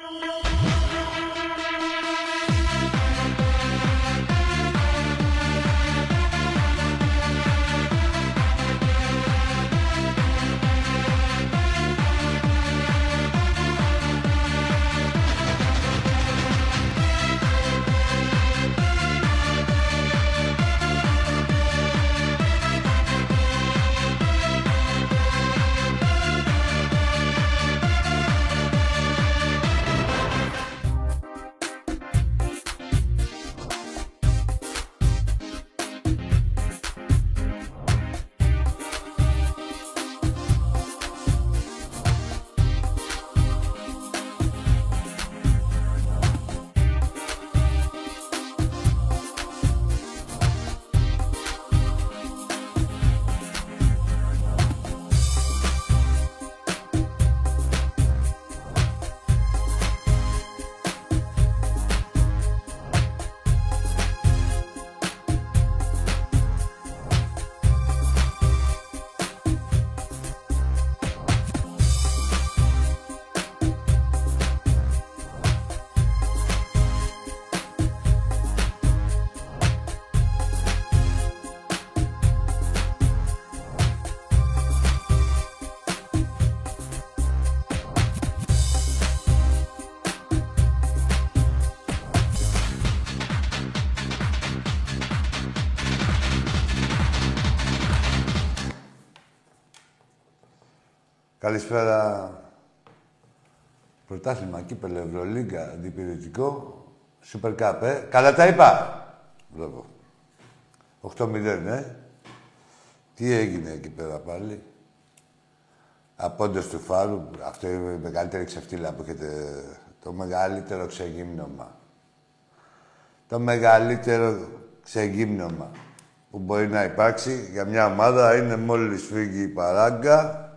No. Καλησπέρα. Πρωτάθλημα, κύπελο, Ευρωλίγκα, αντιπηρετικό, Σούπερ Κάπ, ε. Καλά τα είπα. Μπράβο. 8-0, ε. Τι έγινε εκεί πέρα πάλι; Απόντος του Φάρου, αυτό είναι η μεγαλύτερη ξεφτύλα που έχετε, το μεγαλύτερο ξεγύμνομα. Το μεγαλύτερο ξεγύμνομα που μπορεί να υπάρξει για μια ομάδα είναι μόλις φύγει η παράγκα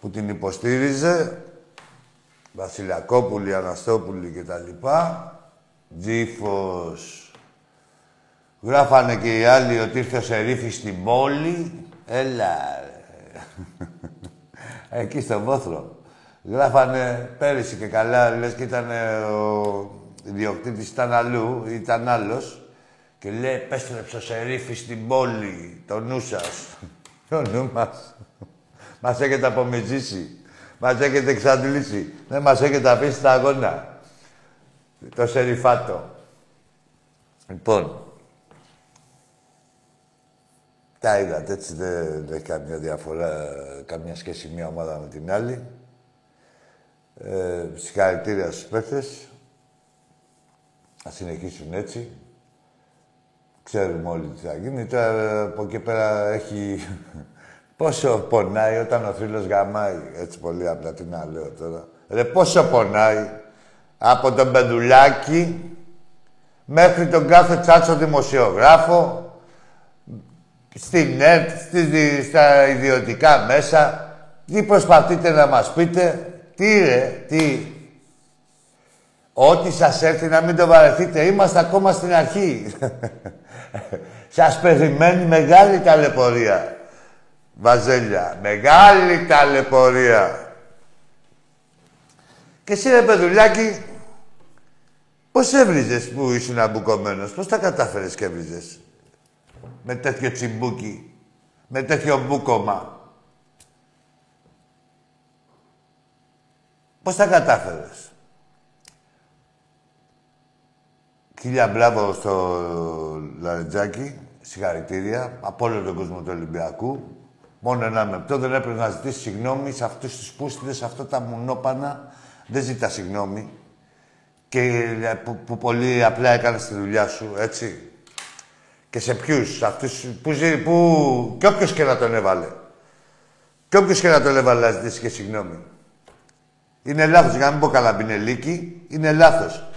που την υποστήριζε, Βασιλακόπουλη, Αναστόπουλη και τα λοιπά, Τζίφος. Γράφανε και οι άλλοι ότι ήρθε ο Σερίφης στην πόλη. Έλα, Εκεί στο Βόθρο. Γράφανε πέρυσι και καλά, λες και ήταν ο ιδιοκτήτης ήταν αλλού, ήταν άλλος. Και λέει, επέστρεψε ο Σερίφης στην πόλη, το νου σας. Το νου μας. Μας έχετε απομυζήσει. Μας έχετε εξαντλήσει. Δεν μας έχετε αφήσει στα αγώνα. Το σεριφάτο. Λοιπόν, τα είδατε, έτσι δεν, έχει καμία διαφορά, καμία σχέση μία ομάδα με την άλλη. Ε, συγχαρητήρια στους παίχτες. Να συνεχίσουν έτσι. Ξέρουμε όλοι τι θα γίνει. Τώρα από εκεί πέρα έχει Πόσο πονάει όταν ο φίλος γαμάει. Έτσι πολύ απλά τι να λέω τώρα. Ρε πόσο πονάει από τον Πεντουλάκη μέχρι τον κάθε τσάτσο δημοσιογράφο στην ΕΡΤ, στα ιδιωτικά μέσα. Τι προσπαθείτε να μας πείτε. Τι ρε, τι. Ό,τι σας έρθει να μην το βαρεθείτε. Είμαστε ακόμα στην αρχή. σας περιμένει μεγάλη ταλαιπωρία. Βαζέλια. Μεγάλη ταλαιπωρία. Και εσύ ρε παιδουλάκι, πώς έβριζες που ήσουν αμπουκωμένος, πώς τα κατάφερες και έβριζες; Με τέτοιο τσιμπούκι, με τέτοιο μπούκομα. Πώς τα κατάφερες; Χίλια μπράβο στο Λαρετζάκι, συγχαρητήρια, από όλο τον κόσμο του Ολυμπιακού. Μόνο ένα λεπτό δεν έπρεπε να ζητήσει συγγνώμη σε αυτούς τους πούστιδες, σε αυτά τα μονόπανα. Δεν ζητά συγγνώμη. Και ε, που, που, πολύ απλά έκανε τη δουλειά σου, έτσι. Και σε ποιους, αυτούς που, που. και όποιος και να τον έβαλε. Και όποιος και να τον έβαλε να ζητήσει και συγγνώμη. Είναι λάθος, για να μην πω καλαμπινελίκι, είναι λάθος.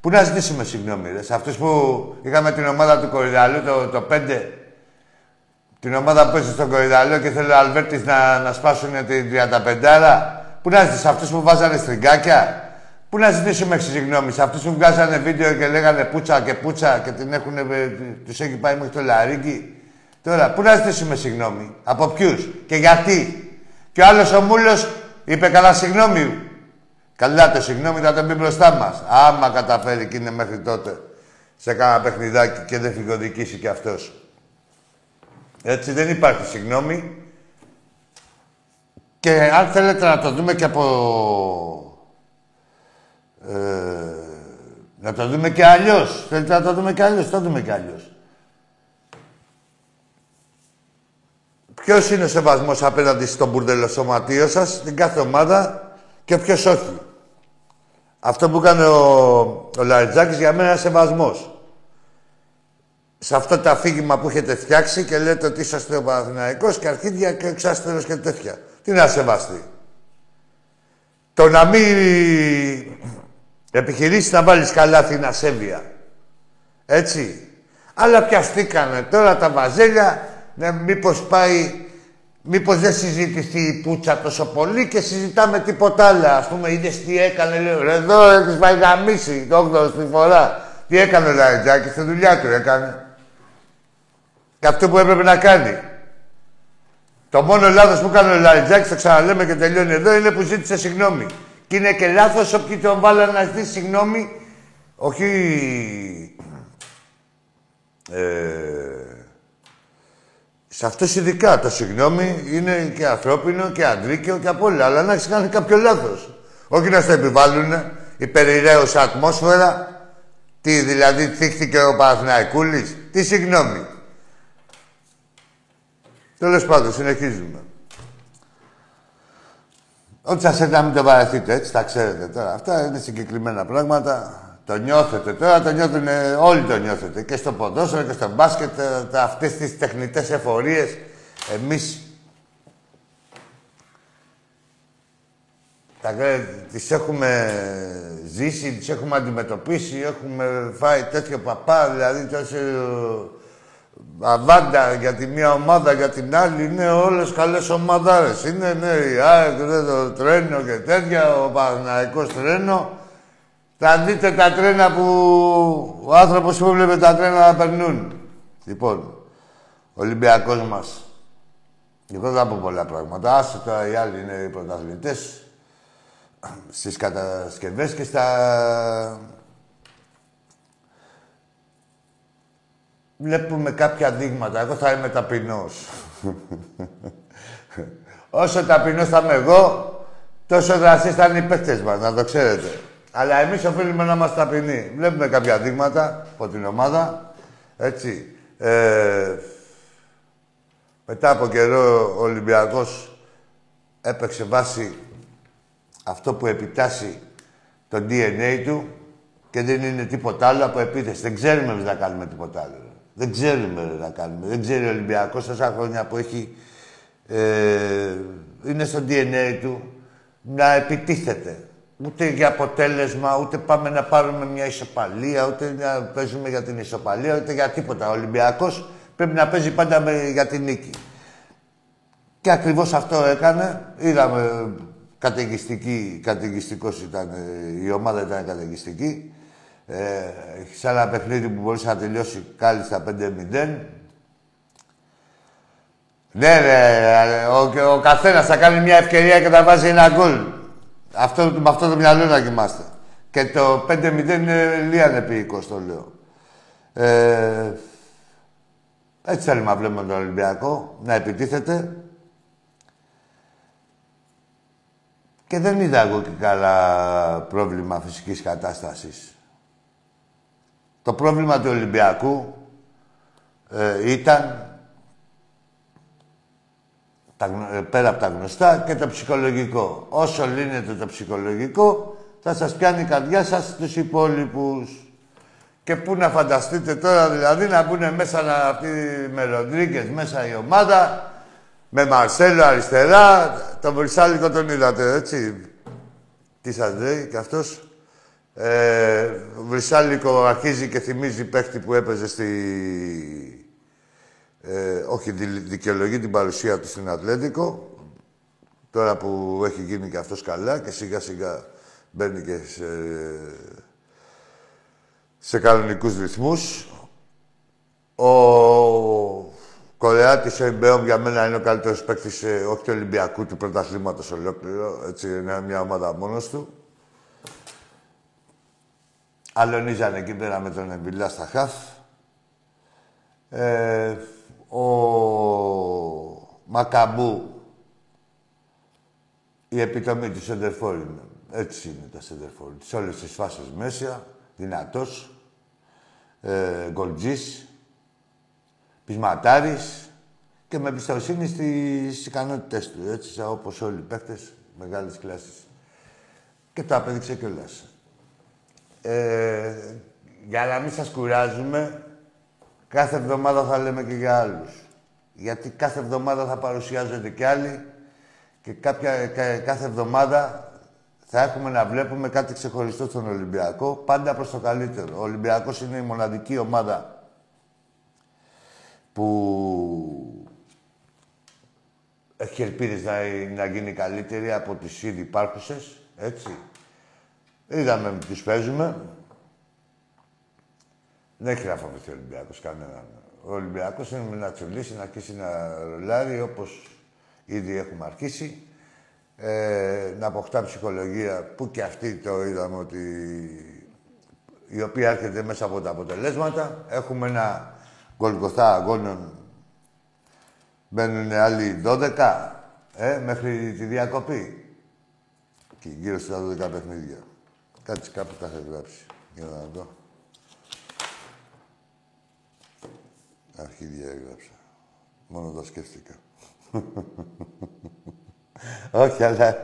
Πού να ζητήσουμε συγγνώμη, ρε. Σε αυτούς που είχαμε την ομάδα του Κορυδαλού, το, το 5, την ομάδα που παίζει στον Κορυδαλό και θέλει ο Αλβέρτης να, να σπάσουν την 35 Πού να ζητήσεις αυτούς που βάζανε στριγκάκια; Πού να ζητήσουμε συγγνώμη σε αυτούς που βγάζανε βίντεο και λέγανε πούτσα και πούτσα και την έχουν, ε, τους έχει πάει μέχρι το λαρίκι. Τώρα, πού να ζητήσουμε συγγνώμη. Από ποιους και γιατί; Και ο άλλος ο Μούλος είπε καλά συγγνώμη. Καλά το συγγνώμη θα τον πει μπροστά μας. Άμα καταφέρει και είναι μέχρι τότε σε κάνα παιχνιδάκι και δεν φυγοδικήσει κι αυτός. Έτσι δεν υπάρχει συγγνώμη. Και αν θέλετε να το δούμε και από... Ε, να το δούμε και αλλιώς. Θέλετε να το δούμε και αλλιώς. Το δούμε και αλλιώς. Ποιος είναι ο σεβασμός απέναντι στο μπουρδελοσωματείο σας, την κάθε ομάδα και ποιος όχι; Αυτό που έκανε ο, ο Λαριτζάκης για μένα είναι σεβασμός. Σε αυτό το αφήγημα που έχετε φτιάξει και λέτε ότι είσαστε ο Παναθηναϊκός και αρχίδια και εξάστερος και τέτοια. Τι να σεβαστεί. Το να μην επιχειρήσεις να βάλεις καλάθι είναι ασέβεια. Έτσι. Αλλά πιαστήκανε τώρα τα βαζέλια, ναι, μήπως πάει Μήπως δεν συζητηθεί η πουτσα τόσο πολύ και συζητάμε τίποτα άλλο. Ας πούμε, είδες τι έκανε, λέω, ρε, εδώ έχεις πάει γαμίσει το 8 στη φορά. Τι έκανε ο Λαριτζάκης, τη δουλειά του έκανε. Και αυτό που έπρεπε να κάνει. Το μόνο λάθος που έκανε ο Λαριτζάκης, το ξαναλέμε και τελειώνει εδώ, είναι που ζήτησε συγγνώμη. Και είναι και λάθος όποιοι τον βάλανε να ζητήσει συγγνώμη, όχι... Ε, σε αυτό ειδικά το συγγνώμη είναι και ανθρώπινο και αντρίκαιο και από όλα. Αλλά να έχεις κάνει κάποιο λάθος. Όχι να στο επιβάλλουν υπερηρέωσα ατμόσφαιρα. Τι δηλαδή θύχτηκε ο Παναθηναϊκούλης. Τι συγγνώμη. Τέλος πάντων, συνεχίζουμε. Ό,τι σας έρθει να μην το βαρεθείτε, έτσι τα ξέρετε τώρα. Αυτά είναι συγκεκριμένα πράγματα. Το νιώθετε τώρα, το νιώθουν, όλοι το νιώθετε. Και στο ποδόσφαιρο και στο μπάσκετ, ε, αυτές τις τεχνητές εφορίες. Εμείς τα, τις έχουμε ζήσει, τις έχουμε αντιμετωπίσει, έχουμε φάει τέτοιο παπά, δηλαδή τόσο αβάντα για τη μία ομάδα, για την άλλη, είναι όλες καλές ομαδάρες. Είναι, ναι, η ΑΕΚ, το τρένο και τέτοια, ο Παναϊκός τρένο. Θα δείτε τα τρένα που ο άνθρωπος που έβλεπε τα τρένα να περνούν. Λοιπόν, ο Ολυμπιακός μας. Εγώ δεν θα πω πολλά πράγματα. Άσε τώρα οι άλλοι είναι οι πρωταθλητές στις κατασκευές και στα... Βλέπουμε κάποια δείγματα. Εγώ θα είμαι ταπεινός. Όσο ταπεινός θα είμαι εγώ, τόσο δραστής θα είναι οι παίκτες μας, να το ξέρετε. Αλλά εμείς οφείλουμε να είμαστε ταπεινοί. Βλέπουμε κάποια δείγματα από την ομάδα. Έτσι. Ε, μετά από καιρό ο Ολυμπιακός έπαιξε βάση αυτό που επιτάσσει το DNA του και δεν είναι τίποτα άλλο από επίθεση. Δεν ξέρουμε να κάνουμε τίποτα άλλο. Δεν ξέρουμε να κάνουμε. Δεν ξέρει ο Ολυμπιακός τόσα χρόνια που έχει... Ε, είναι στο DNA του να επιτίθεται. Ούτε για αποτέλεσμα, ούτε πάμε να πάρουμε μια ισοπαλία, ούτε να παίζουμε για την ισοπαλία, ούτε για τίποτα. Ο Ολυμπιακός πρέπει να παίζει πάντα με, για την νίκη. Και ακριβώς αυτό έκανε. Είδαμε καταιγιστική, καταιγιστικός ήταν, η ομάδα ήταν καταιγιστική. Ε, σε ένα παιχνίδι που μπορούσε να τελειώσει κάλλιστα 5-0. Ναι, ναι, ο, ο καθένας θα κάνει μια ευκαιρία και θα βάζει ένα γκολ. Αυτό, με αυτό το μυαλό να κοιμάστε. Και το 5-0 είναι λίγα νεπιικό, το λέω. Ε, έτσι θέλουμε να βλέπουμε τον Ολυμπιακό, να επιτίθεται. Και δεν είδα εγώ και καλά πρόβλημα φυσικής κατάστασης. Το πρόβλημα του Ολυμπιακού ε, ήταν τα, ε, πέρα από τα γνωστά και το ψυχολογικό. Όσο λύνεται το ψυχολογικό, θα σας πιάνει η καρδιά σας τους υπόλοιπους. Και πού να φανταστείτε τώρα, δηλαδή, να μπουν μέσα να, αυτοί με Ροντρίγκες, μέσα η ομάδα, με Μαρσέλο αριστερά, τον Βρυσάλικο τον είδατε, έτσι. Τι σας λέει και αυτός; Ε, Βρυσάλικο αρχίζει και θυμίζει παίχτη που έπαιζε στη ε, όχι, δικαιολογεί την παρουσία του στην Ατλέντικο. Τώρα που έχει γίνει και αυτός καλά και σιγά σιγά μπαίνει και σε, σε κανονικούς ρυθμούς. Ο Κορεάτης ο Ιμπέομ για μένα είναι ο καλύτερος παίκτης, ε, όχι του Ολυμπιακού, του πρωταθλήματος ολόκληρο. Έτσι, είναι μια ομάδα μόνος του. Αλωνίζανε εκεί πέρα με τον Εμπιλά στα χαφ. Ε, ο Μακαμπού, η επιτομή του Σεντερφόρ είναι. Έτσι είναι τα Σεντερφόρ. Σε όλες τις φάσεις μέσα, δυνατός, ε, γκολτζής, πεισματάρης και με εμπιστοσύνη στις ικανότητες του, έτσι, όπως όλοι οι παίκτες μεγάλης κλάσης. Και το απέδειξε κιόλας. Ε, για να μην σας κουράζουμε, κάθε εβδομάδα θα λέμε και για άλλους. Γιατί κάθε εβδομάδα θα παρουσιάζονται κι άλλοι και κάποια, κάθε εβδομάδα θα έχουμε να βλέπουμε κάτι ξεχωριστό στον Ολυμπιακό, πάντα προς το καλύτερο. Ο Ολυμπιακός είναι η μοναδική ομάδα που έχει ελπίδες να, να γίνει καλύτερη από τις ήδη υπάρχουσες, έτσι. Είδαμε με ποιους παίζουμε. Δεν έχει να φοβηθεί ο Ολυμπιακός κανέναν. Ο Ολυμπιακός είναι να τσουλήσει, να αρχίσει να ρολάρει όπως ήδη έχουμε αρχίσει. Ε, να αποκτά ψυχολογία που και αυτή το είδαμε ότι η οποία έρχεται μέσα από τα αποτελέσματα. Έχουμε ένα γκολγκοθά αγώνων. Μπαίνουν άλλοι 12 ε, μέχρι τη διακοπή. Και γύρω στα 12 παιχνίδια. Κάτσε κάπου τα έχει γράψει. Για να δω. Αρχίδια έγραψα. Μόνο τα σκέφτηκα. Όχι, αλλά...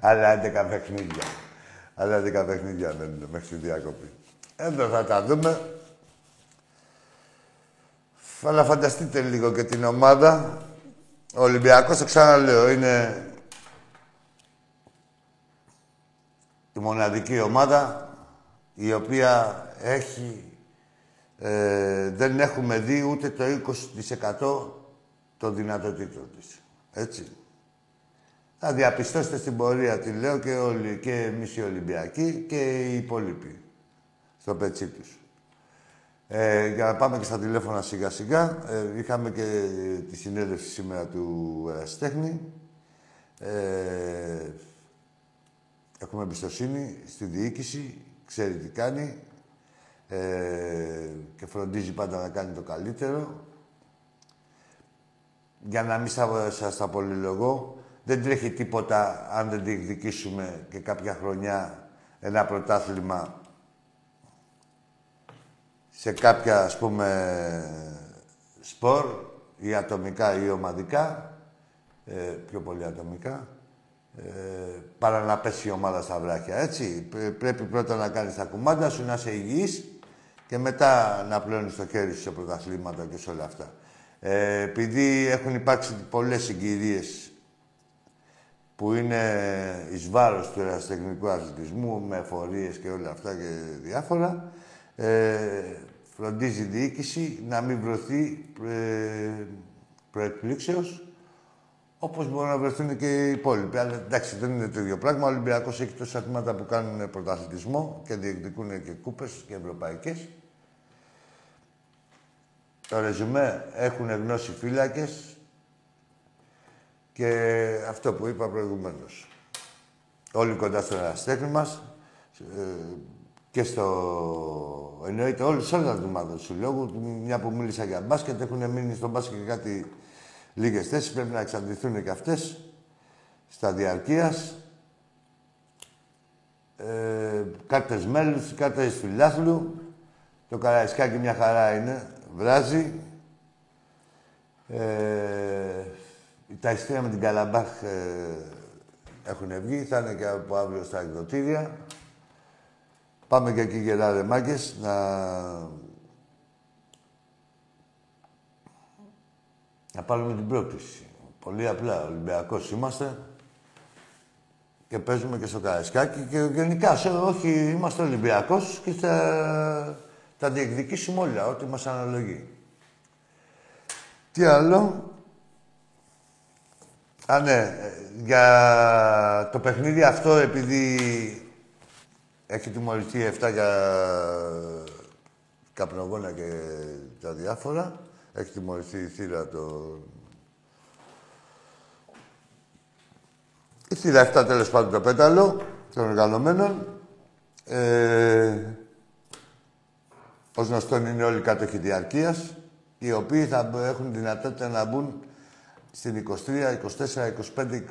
Αλλά 11 παιχνίδια. Αλλά 11 παιχνίδια δεν είναι μέχρι τη διακοπή. Εδώ θα τα δούμε. Αλλά φανταστείτε λίγο και την ομάδα. Ο Ολυμπιακός, το ξαναλέω, είναι η μοναδική ομάδα η οποία έχει... Ε, δεν έχουμε δει ούτε το 20% των δυνατοτήτων της. Έτσι. Θα διαπιστώσετε στην πορεία, τη λέω, και, όλοι, και εμείς οι Ολυμπιακοί και οι υπόλοιποι στο πετσί τους. Ε, για να πάμε και στα τηλέφωνα σιγά σιγά. Ε, είχαμε και τη συνέντευξη σήμερα του Εραστέχνη. Ε, έχουμε εμπιστοσύνη στη διοίκηση, ξέρει τι κάνει ε, και φροντίζει πάντα να κάνει το καλύτερο. Για να μην σας τα πολυλογώ, δεν τρέχει τίποτα αν δεν διεκδικήσουμε και κάποια χρονιά ένα πρωτάθλημα σε κάποια, ας πούμε, σπορ ή ατομικά ή ομαδικά, ε, πιο πολύ ατομικά, ε, παρά να πέσει η ομάδα στα βράχια, έτσι. Πρέπει πρώτα να κάνεις τα κουμάντα σου, να είσαι υγιής και μετά να πλώνεις το χέρι σου σε πρωταθλήματα και σε όλα αυτά. Ε, επειδή έχουν υπάρξει πολλές συγκυρίες που είναι εις βάρος του ερασιτεχνικού αθλητισμού, με εφορίες και όλα αυτά και διάφορα, ε, φροντίζει η διοίκηση να μην βρεθεί ε, προεκπλήξεως, όπως μπορούν να βρεθούν και οι υπόλοιποι. Αλλά εντάξει, δεν είναι το ίδιο πράγμα. Ο Ολυμπιακός έχει τόσα τμήματα που κάνουν πρωταθλητισμό και διεκδικούν και κούπες και ευρωπαϊκές. Το ρεζουμέ έχουν γνώση φύλακες, και αυτό που είπα προηγουμένως. Όλοι κοντά στο εραστέχνη μας ε, και στο... Εννοείται όλοι σε όλα τα ομάδα του συλλόγου. Μια που μίλησα για μπάσκετ, έχουν μείνει στο μπάσκετ και κάτι λίγες θέσεις. Πρέπει να εξαντληθούν και αυτές στα διαρκείας. Ε, κάρτες μέλους, κάρτες φιλάθλου. Το καραϊσκάκι μια χαρά είναι. Βράζει. Ε, τα ειστήρια με την Καλαμπάχ ε, έχουν βγει, θα είναι και από αύριο στα εκδοτήρια. Πάμε και εκεί γελάδε μάγκες, να... να πάρουμε την πρόκληση. Πολύ απλά, Ολυμπιακός είμαστε και παίζουμε και στο Καραϊσκάκι και γενικά, σε, όχι, είμαστε Ολυμπιακός και θα τα διεκδικήσουμε όλα, ό,τι μας αναλογεί. Τι άλλο, Α, ναι. Για το παιχνίδι αυτό, επειδή έχει τιμωρηθεί 7 για καπνογόνα και τα διάφορα, έχει τιμωρηθεί η θύρα το... Η θύρα 7 τέλος πάντων το πέταλο των εργαλωμένων. Ε, ως γνωστόν είναι όλοι κάτοχοι διαρκείας, οι οποίοι θα έχουν δυνατότητα να μπουν στην 23, 24, 25,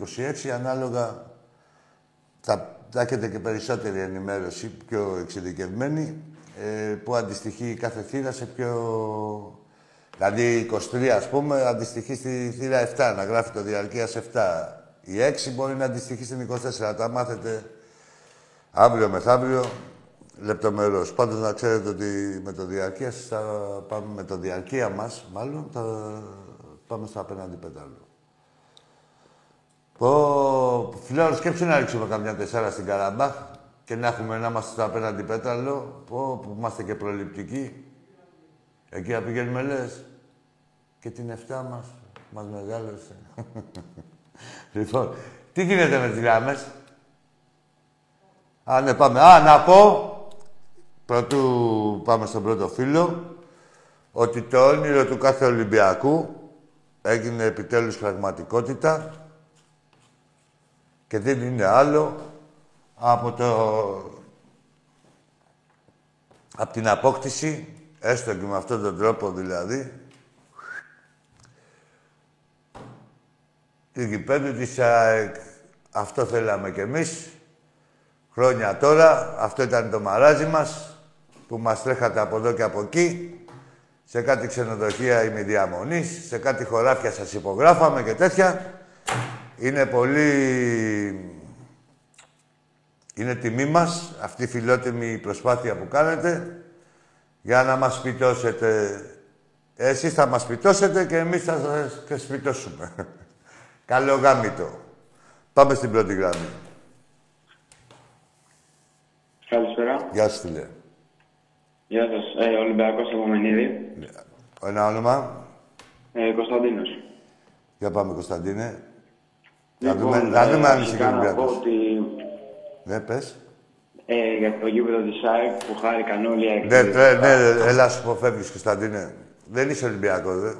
26, ανάλογα θα, θα έχετε και περισσότερη ενημέρωση, πιο εξειδικευμένη, ε, που αντιστοιχεί κάθε θύρα σε πιο... Δηλαδή 23, ας πούμε, αντιστοιχεί στη θύρα 7, να γράφει το διαρκείας 7. Η 6 μπορεί να αντιστοιχεί στην 24. Τα μάθετε αύριο μεθαύριο λεπτομερώς. Πάντως να ξέρετε ότι με το διαρκεία θα πάμε με το διαρκεία μας, μάλλον, θα πάμε στο απέναντι πέταλο. Πω, φιλάω, σκέψου να ρίξουμε καμιά τεσσάρα στην Καραμπάχ και να έχουμε να είμαστε στο απέναντι πέταλο, πω, που είμαστε και προληπτικοί. Εκεί να πηγαίνουμε, λες, και την εφτά μας, μας μεγάλωσε. λοιπόν, τι γίνεται με τις γράμμες. Α, ναι, πάμε. Α, να πω, πρωτού πάμε στον πρώτο φίλο, ότι το όνειρο του κάθε Ολυμπιακού έγινε επιτέλους πραγματικότητα και δεν είναι άλλο από το... από την απόκτηση, έστω και με αυτόν τον τρόπο δηλαδή, του γηπέδου της ΑΕΚ. Αυτό θέλαμε κι εμείς. Χρόνια τώρα, αυτό ήταν το μαράζι μας, που μας τρέχατε από εδώ και από εκεί. Σε κάτι ξενοδοχεία ημιδιαμονής, σε κάτι χωράφια σας υπογράφαμε και τέτοια. Είναι πολύ... Είναι τιμή μας αυτή η φιλότιμη προσπάθεια που κάνετε για να μας σπιτώσετε. Εσείς θα μας σπιτώσετε και εμείς θα σας σπιτώσουμε. Καλό γάμιτο. Πάμε στην πρώτη γραμμή. Καλησπέρα. Γεια σας, φίλε. Γεια σας. Ε, Ολυμπιακός Επομενίδη. Ένα όνομα. Ε, Κωνσταντίνος. Για πάμε, Κωνσταντίνε. Να Λοιπόν, δούμε, να δούμε ε, αν είσαι αρχικά να πω Ολυμπιακός. ότι Ναι, πες. Ε, για το γήπεδο της ΑΕΚ που χάρηκαν όλοι οι Ναι, αεκτήδες. ναι, ναι, έλα σου πω, φεύγεις, Κωνσταντίνε. Δεν είσαι Ολυμπιακός, δε.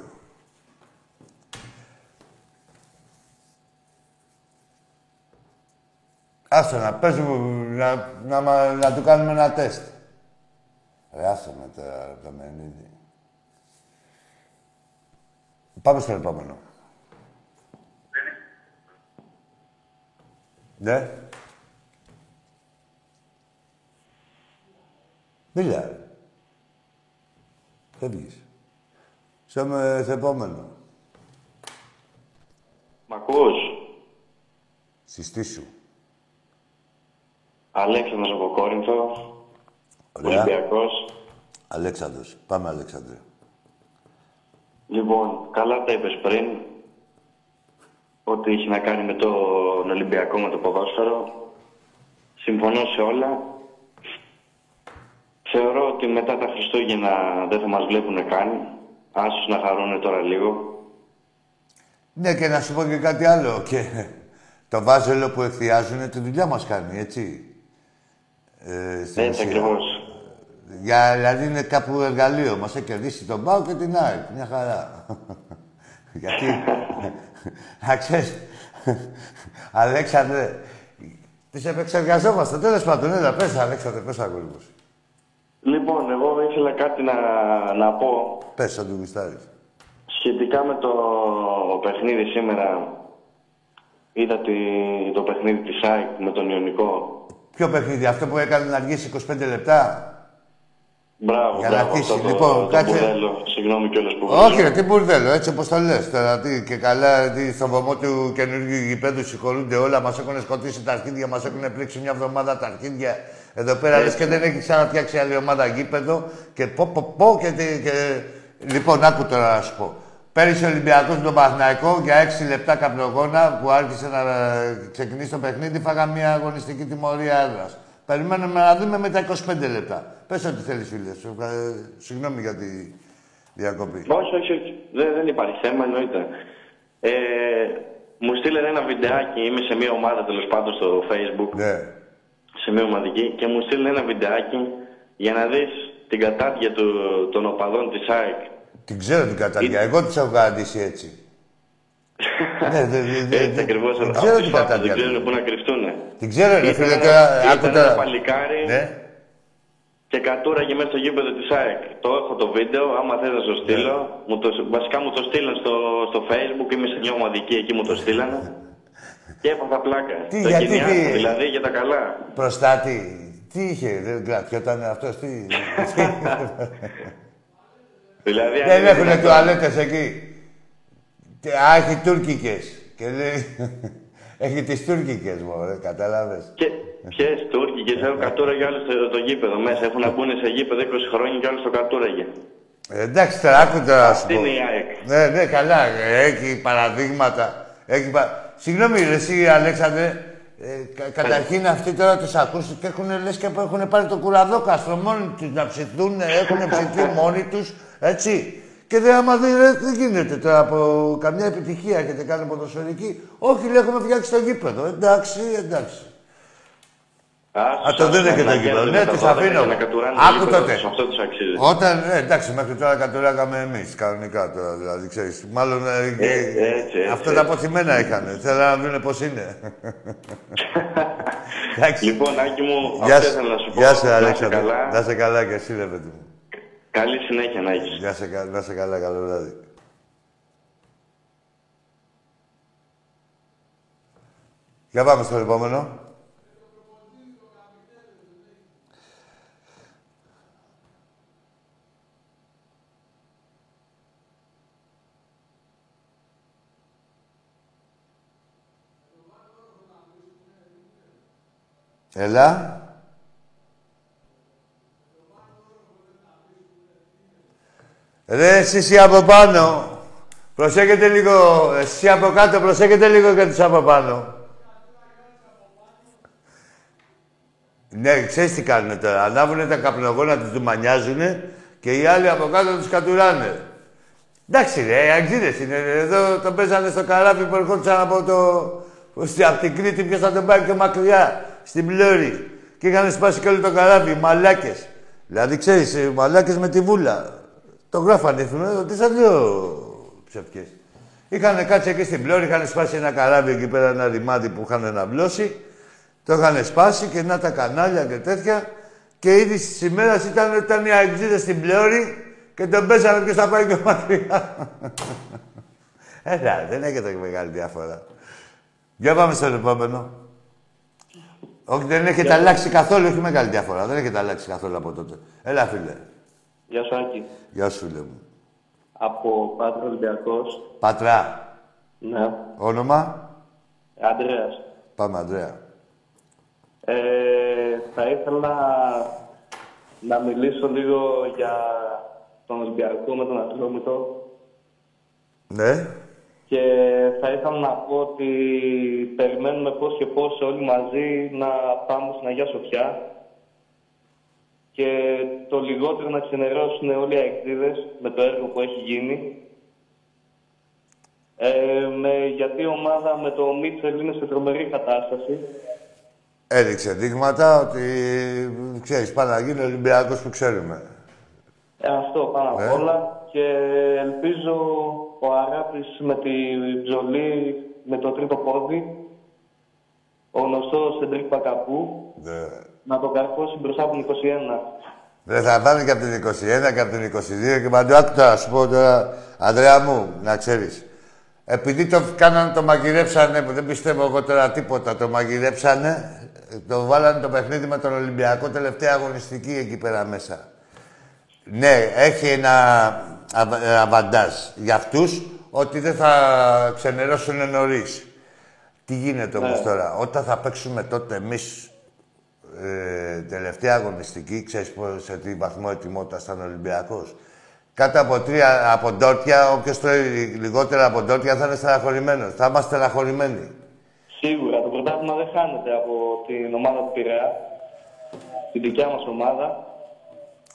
Άστο να πες μου, να, να, μα- να του κάνουμε ένα τεστ. Ρε, άστο με τώρα, ρε, το Μενίδη. Πάμε στο επόμενο. Ναι. Μίλα, ρε. Φεύγεις. Στο με- στο επόμενο. Μ' ακούς; Συστήσου. Αλέξανδρος από Κόρινθο. Ωραία. Ολυμπιακός. Αλέξανδρος. Πάμε, Αλέξανδρε. Λοιπόν, καλά τα είπες πριν. Ό,τι έχει να κάνει με τον Ολυμπιακό, με το ποδόσφαιρο. Συμφωνώ σε όλα. Θεωρώ ότι μετά τα Χριστούγεννα δεν θα μας βλέπουν καν. Άσους να χαρούν τώρα λίγο. Ναι, και να σου πω και κάτι άλλο. Και το βάζελο που εκθιάζουν τη δουλειά μας κάνει, έτσι. Ε, στην Έτσι ουσία. ακριβώς. Για, δηλαδή είναι κάπου εργαλείο. Μας έχει κερδίσει τον Πάο και την ΑΕΚ. Μια χαρά. Γιατί... Να ξέρεις... Αλέξανδρε, τις επεξεργαζόμαστε. Τέλος πάντων, έλα, πες, Αλέξανδρε, πες αγόρι Λοιπόν, εγώ ήθελα κάτι να, να πω Πες, αν του γουστάρεις. σχετικά με το παιχνίδι σήμερα. Είδα τη- το παιχνίδι της ΑΕΚ με τον Ιωνικό. Ποιο παιχνίδι, αυτό που έκανε να αργήσει 25 λεπτά; Μπράβο, Για να μπράβο, αρχίσει. αυτό το, Λοιπόν, το κάτσε. μπουρδέλο. Συγγνώμη κιόλας που Όχι, βρίζω. ρε, τι μπουρδέλο, έτσι όπως το λες. Τώρα τι, και καλά, τι, στο βωμό του καινούργιου γηπέδου συγχωρούνται όλα. Μας έχουν σκοτήσει τα αρχίδια, μας έχουν πλήξει μια εβδομάδα τα αρχίδια. Εδώ πέρα λες και δεν έχει ξαναφτιάξει άλλη ομάδα γήπεδο. Και πω, πω, πω και, τι- και... Λοιπόν, άκου τώρα να σου πω. Πέρυσι ο Ολυμπιακός με τον Παναθηναϊκό για 6 λεπτά καπνογόνα που άρχισε να ε, ξεκινήσει το παιχνίδι, φάγα μια αγωνιστική τιμωρία έδρας. Περιμένουμε να δούμε με τα 25 λεπτά. Πες ό,τι θέλεις, φίλε. Σου ευχα- Συγγνώμη για τη διακοπή. Όχι, όχι, όχι. Δεν, δεν υπάρχει θέμα, εννοείται. Ε, μου στείλανε ένα βιντεάκι, είμαι σε μια ομάδα τέλος πάντων στο facebook, Ναι. Σε μια ομαδική, και μου στείλανε ένα βιντεάκι για να δεις την κατάδια του, των οπαδών της ΑΕΚ. Την ξέρω την κατάδια. Εγώ τη έχω καταντήσει έτσι. ναι, δε, δε, δε, Έτσι ακριβώς, την από ξέρω τις την φάπες, κατάδια. δεν ξέρουν πού να κρυφτούν. Την ξέρω, ρε Ήταν φίλε, ένα- τώρα. ήταν Άκου ένα τώρα. παλικάρι, Ναι. και κατούραγε μέσα στο γήπεδο της ΑΕΚ. Το έχω το βίντεο, άμα θες να σου στείλω. Μου το, βασικά μου το στείλαν στο, στο facebook, είμαι σε μια ομαδική, εκεί μου το στείλανε. και έπαθα πλάκα. Τι, το γιατί, κοινιάζω, τι; δηλαδή για τα καλά. Προστάτη. Τι; Είχε, δεν κρατιόταν αυτός, τι... Δηλαδή, αν δεν είναι έχουν δυνατόν- τουαλέτες εκεί. Και, α, έχει τουρκικές. Και λέει... έχει τις τουρκικές, μωρέ, κατάλαβες. Και ποιες Τούρκικες, έχω κατούραγε άλλο στο το γήπεδο μέσα. Έχουν να μπουν σε γήπεδο 20 χρόνια και άλλο το κατούραγε. Ε, εντάξει, τώρα άκου τώρα να σου Αυτή πω. είναι η ΑΕΚ. Ναι, ναι, καλά. ε, Έχει παραδείγματα. Έχει πα... Συγγνώμη, ρε, εσύ, Αλέξανδρε. Ε, κα- καταρχήν αυτοί τώρα τους ακούς και έχουν λες και έχουν πάρει το κουραδόκαστρο μόνοι τους να ψηθούν, έχουν ψηθεί μόνοι τους, έτσι. Και δεν, άμα δεν, ρε, δεν γίνεται τώρα από καμιά επιτυχία έχετε κάνει ποδοσφαιρική. Όχι, λέει, έχουμε φτιάξει το γήπεδο. Εντάξει, εντάξει. Άσους, Α, το άσους, δίνει και να το γήπεδο. αγιάζονται Ναι, με τα τους πόδια αφήνω. και Να κατουράνε το Άκου γήπεδο τότε. τους, Αυτό τους αξίζει. Όταν, ε, εντάξει, μέχρι τώρα κατουράγαμε εμείς, κανονικά τώρα, δηλαδή, ξέρεις. Μάλλον ε, και- έτσι, έτσι, αυτά έτσι. τα αποθυμένα είχαν. Θέλανε να δουν πώς είναι. εντάξει. Λοιπόν, Άκη μου, Γεια αυτό σου, ήθελα να σου πω. γεια σου, Να είσαι Αλέξανδρε. καλά. Να είσαι καλά και εσύ, ρε παιδί μου. Καλή συνέχεια να έχεις. Γεια σε, κα- να είσαι καλά, καλό βράδυ. Για πάμε στο επόμενο. Έλα. Ρε, εσύ από πάνω. Προσέχετε λίγο. Εσύ από κάτω, προσέχετε λίγο και τους από πάνω. Ναι, ξέρεις τι κάνουν τώρα. Ανάβουνε τα καπνογόνα, τους ντουμανιάζουνε και οι άλλοι από κάτω τους κατουράνε. Εντάξει ρε, αγγίδες είναι. Εδώ τον παίζανε στο καράβι που ερχόντουσαν από το... στη- Από την Κρήτη ποιος θα τον πάει πιο μακριά, στην Πλώρη. Και είχαν σπάσει και όλο το καράβι, οι μαλάκες. Δηλαδή, ξέρεις, οι μαλάκες με τη βούλα. Το γράφανε εφημερίδα, τι σαν δύο ψευκές. Είχαν κάτσει εκεί στην Πλώρη, είχαν σπάσει ένα καράβι εκεί πέρα, ένα ρημάδι που είχαν αναβλώσει. Το είχαν σπάσει και να τα κανάλια και τέτοια. Και ήδη τη ημέρα ήταν, ήταν οι αεξίδες στην Πλώρη και τον πέσανε ποιος θα πάει πιο μακριά. Έλα, δεν έχετε μεγάλη διαφορά. Για πάμε στο επόμενο. Όχι, δεν έχετε αλλάξει καθόλου, όχι μεγάλη διαφορά. Δεν έχετε αλλάξει καθόλου από τότε. Έλα, φίλε. Γεια σου, Άκη. Γεια σου, φίλε μου. Από Πάτρο Ολυμπιακός. Πατρά. Ναι. Όνομα; Αντρέας. Πάμε, Ανδρέα. Ε, θα ήθελα να μιλήσω λίγο για τον Ολυμπιακό με τον Ατρόμητο Ναι. Και θα ήθελα να πω ότι περιμένουμε πώς και πώς όλοι μαζί να πάμε στην Αγία Σοφιά και το λιγότερο να ξενερώσουν όλοι οι αεκτήδες με το έργο που έχει γίνει. Ε, με, γιατί η ομάδα με το Μίτσελ είναι σε τρομερή κατάσταση. Έδειξε δείγματα ότι ξέρεις, πάει να γίνει ο Ολυμπιακός που ξέρουμε. Ε, αυτό πάνω απ' Ε. όλα και ελπίζω ο Αράπης με τη ψωλή με το τρίτο πόδι, ο γνωστός Σεντρίκ Πακαπού, Δε- να το καρφώσει μπροστά από την 21. Δεν θα πάνε και από την 21 και από την 22 και παντού. Άκου τώρα, σου πω τώρα, Ανδρέα μου, να ξέρεις. Επειδή το κάνανε, το μαγειρέψανε, που δεν πιστεύω εγώ τώρα τίποτα, το μαγειρέψανε, το βάλανε το παιχνίδι με τον Ολυμπιακό τελευταία αγωνιστική εκεί πέρα μέσα. Ναι, έχει ένα αβ- ε, αβαντάζ για αυτούς ότι δεν θα ξενερώσουν νωρίς. Τι γίνεται όμως τώρα, όταν θα παίξουμε τότε εμείς ε, τελευταία αγωνιστική, ξέρεις πώς, σε τι βαθμό ετοιμότητα ήταν ο Ολυμπιακός. Κάτω από τρία από ντόρτια, όποιος τρώει λιγότερα από ντόρτια θα είναι στεναχωρημένος. Θα είμαστε στεναχωρημένοι. Σίγουρα το πρωτάθλημα δεν χάνεται από την ομάδα του Πειραιά, την δικιά μας ομάδα.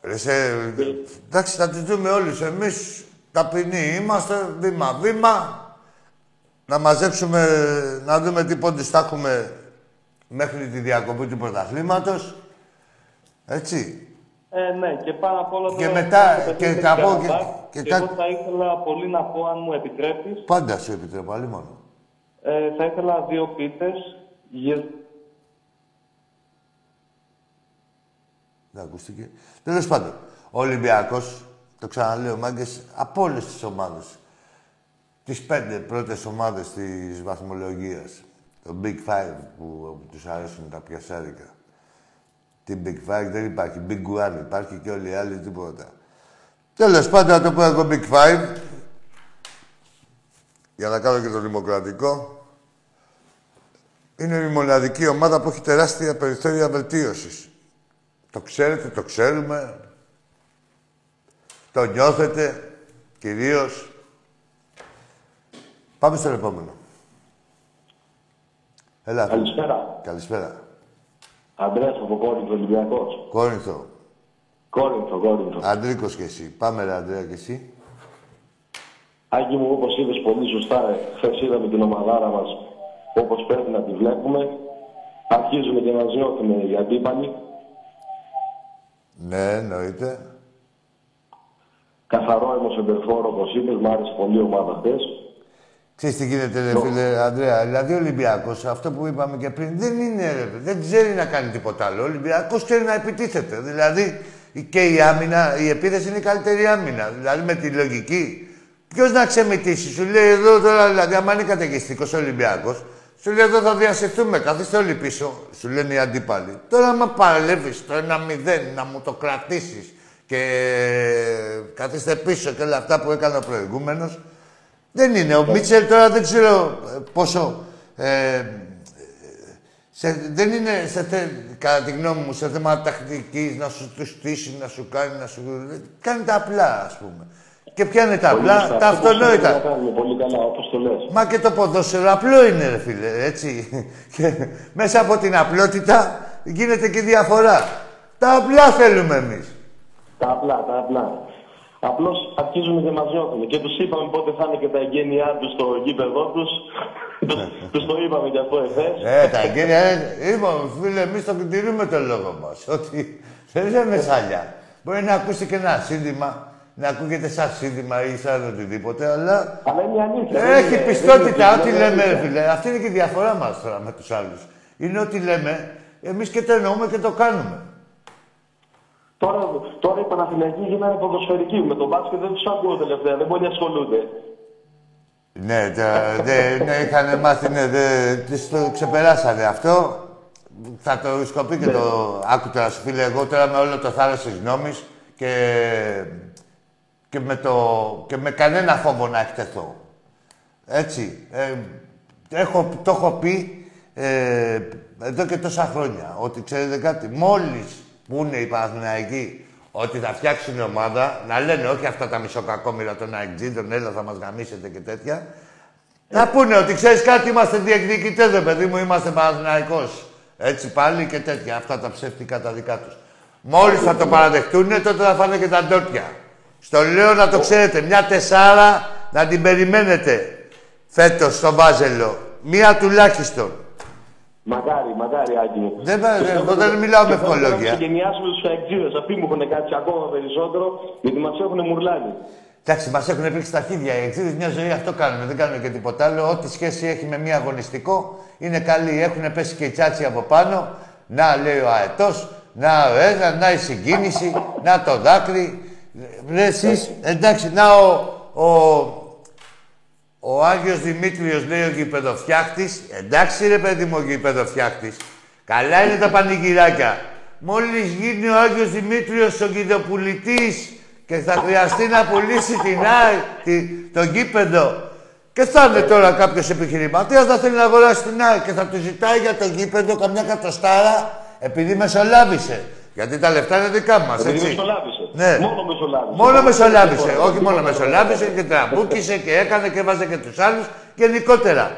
Ρε, σε, εντάξει, θα τις δούμε όλους. Εμείς ταπεινοί είμαστε, βήμα-βήμα. Να μαζέψουμε, να δούμε τι πόντους θα έχουμε μέχρι τη διακοπή του πρωταθλήματος. Έτσι. Ε, ναι, και πάνω απ' όλα Και τώρα μετά- το παιχνίδι και της θα πω Καραμπάχ. και- και Και κα- εγώ θα ήθελα πολύ να πω, αν μου επιτρέπεις, Πάντα σου επιτρέπω, άλλη μόνο. ε, θα ήθελα δύο πίτες Δεν ακούστηκε. Τέλος πάντων, ο Ολυμπιακός, το ξαναλέω, μάγκες από όλες τις ομάδες. Τις πέντε πρώτες ομάδες της βαθμολογίας. Το Big Five που τους αρέσουν τα πιασάρικα. Την Big Five δεν υπάρχει. Big One υπάρχει και όλοι οι άλλοι τίποτα. Τέλος πάντων, να το πω εγώ Big Five. Για να κάνω και το δημοκρατικό. Είναι η μοναδική ομάδα που έχει τεράστια περιθώρια βελτίωσης. Το ξέρετε, το ξέρουμε. Το νιώθετε, κυρίως. Πάμε στο επόμενο. Έλα. Καλησπέρα. Καλησπέρα. Αντρέας από Κόρινθο, Ολυμπιακός. Κόρινθο. Κόρινθο, Κόρινθο. Αντρίκος κι εσύ. Πάμε, ρε Αντρέα, κι εσύ. Άγγι μου, όπως είπες πολύ σωστά, χθες είδαμε την ομαδάρα μας όπως πρέπει να τη βλέπουμε. Αρχίζουμε και μας νιώθουμε οι αντίπαλοι. Ναι, εννοείται. Καθαρό εμοσεντερφόρ, όπως είπες, μου άρεσε πολύ η ομάδα χθες. Ξέρεις τι γίνεται, ρε φίλε Ανδρέα. Δηλαδή, ο Ολυμπιακός, αυτό που είπαμε και πριν, δεν είναι, ρε, δεν ξέρει να κάνει τίποτα άλλο. Ο Ολυμπιακός ξέρει να επιτίθεται. Δηλαδή, και η άμυνα, η επίθεση είναι η καλύτερη άμυνα. Δηλαδή, με τη λογική. Ποιος να ξεμητήσει, σου λέει εδώ τώρα, δηλαδή, άμα είναι καταιγιστικός Ολυμπιακός, σου λέει εδώ θα διασυρθούμε, καθίστε όλοι πίσω. Σου λένε οι αντίπαλοι. Τώρα, άμα παραλεύει το 1-0 να μου το κρατήσεις και καθίστε πίσω και όλα αυτά που έκανε ο προηγούμενος, δεν είναι. Ο Μίτσελ τώρα δεν ξέρω ε, πόσο. Ε, σε, δεν είναι, σε, θε, κατά τη γνώμη μου, σε θέμα τακτικής να σου τους στήσει, να σου κάνει, να σου. Κάνει τα απλά, ας πούμε. Και ποια είναι τα απλά, τα αυτονόητα. Πολύ καλά, όπως το λες. Μα και το ποδόσφαιρο απλό είναι, ρε φίλε, έτσι. Και μέσα από την απλότητα γίνεται και διαφορά. Τα απλά θέλουμε εμείς. Τα απλά, τα απλά. Απλώς αρχίζουμε και μας νιώθουμε. Και τους είπαμε πότε θα είναι και τα εγγένειά τους στο γήπεδό τους. τους το είπαμε κι αυτό εχθές. Ε, τα εγγένεια. Ε, είπαμε, φίλε, εμείς το τηρούμε το λόγο μας. Ότι δεν λέμε σάλια. Μπορεί να ακούσει και ένα σύνδημα, να ακούγεται σαν σύνδημα ή σαν οτιδήποτε, αλλά. Αλλά είναι αλήθεια. Έχει είναι- πιστότητα, δεν ό,τι είναι- λέμε, δεν ρε είναι- φίλε. Αυτή είναι και η διαφορά μας τώρα με τους άλλους. Είναι ότι λέμε, εμείς και το εννοούμε και το κάνουμε. Τώρα, τώρα οι Παναθηναϊκοί γίνανε ποδοσφαιρικοί. Με τον μπάσκετ δεν τους ακούω τελευταία. Δεν πολύ ασχολούνται. Ναι, τα- δε- ναι, είχαν μάθει, ναι, δε, τις το ξεπεράσανε αυτό. Θα το σκοπεί και το... Άκου τώρα, σου φίλε, εγώ τώρα με όλο το θάρρος της γνώμης και, και, με το, και με κανένα φόβο να εκτεθώ. Έτσι. Ε, έχω, το έχω πει ε, εδώ και τόσα χρόνια, ότι ξέρετε κάτι, μόλις που είναι οι Παναθηναϊκοί ότι θα φτιάξουν ομάδα, να λένε όχι αυτά τα μισοκακόμοιρα των IG, τον έλα θα μας γαμίσετε και τέτοια, να πούνε ότι ξέρεις κάτι, είμαστε διεκδικητές, ρε παιδί μου, είμαστε Παναθηναϊκός. Έτσι πάλι και τέτοια, αυτά τα ψεύτικα τα δικά τους. Μόλις θα το παραδεχτούν, τότε θα φάνε και τα ντόπια. Στο λέω να το ξέρετε, μια τεσσάρα να την περιμένετε φέτος στο Βάζελο. Μία τουλάχιστον. Μακάρι, μακάρι, Άκη μου. Δεν θα- εγώ δεν μιλάω με Και θέλω ευχολόγια. Να ξεκινιάσουμε τους φαεκτζίδε. Αυτοί μου έχουν κάτσει ακόμα περισσότερο γιατί μας έχουν μουρλάνει. Εντάξει, μας έχουν πρίξει τα χέρια. Οι εξήδε μια ζωή αυτό κάνουν. Δεν κάνουν και τίποτα άλλο. Ό,τι σχέση έχει με μια αγωνιστικό είναι καλή. Έχουν πέσει και οι τσάτσι από πάνω. Να λέει ο αετός, να ο ένας, να η συγκίνηση, να το δάκρυ. Ρε εσείς, εντάξει, να ο, ο, ο Άγιος Δημήτριος λέει ο γηπεδοφτιάχτης. Εντάξει ρε παιδί μου ο γηπεδοφτιάχτης. Καλά είναι τα πανηγυράκια. Μόλις γίνει ο Άγιος Δημήτριος ο γηδοπουλητής και θα χρειαστεί να πουλήσει την ΆΕ, τη, το γήπεδο. Και θα είναι τώρα κάποιος επιχειρηματίας να θέλει να αγοράσει την ΆΕ και θα του ζητάει για το γήπεδο καμιά κατοστάρα επειδή μεσολάβησε. Γιατί τα λεφτά είναι δικά μας, Επειδή έτσι. μεσολάβησε. Ναι. Μόνο μεσολάβησε. Μόνο μεσολάβησε. Τίποτα, Όχι μόνο τίποτα. μεσολάβησε και τραμπούκισε και έκανε και έβαζε και τους άλλους γενικότερα.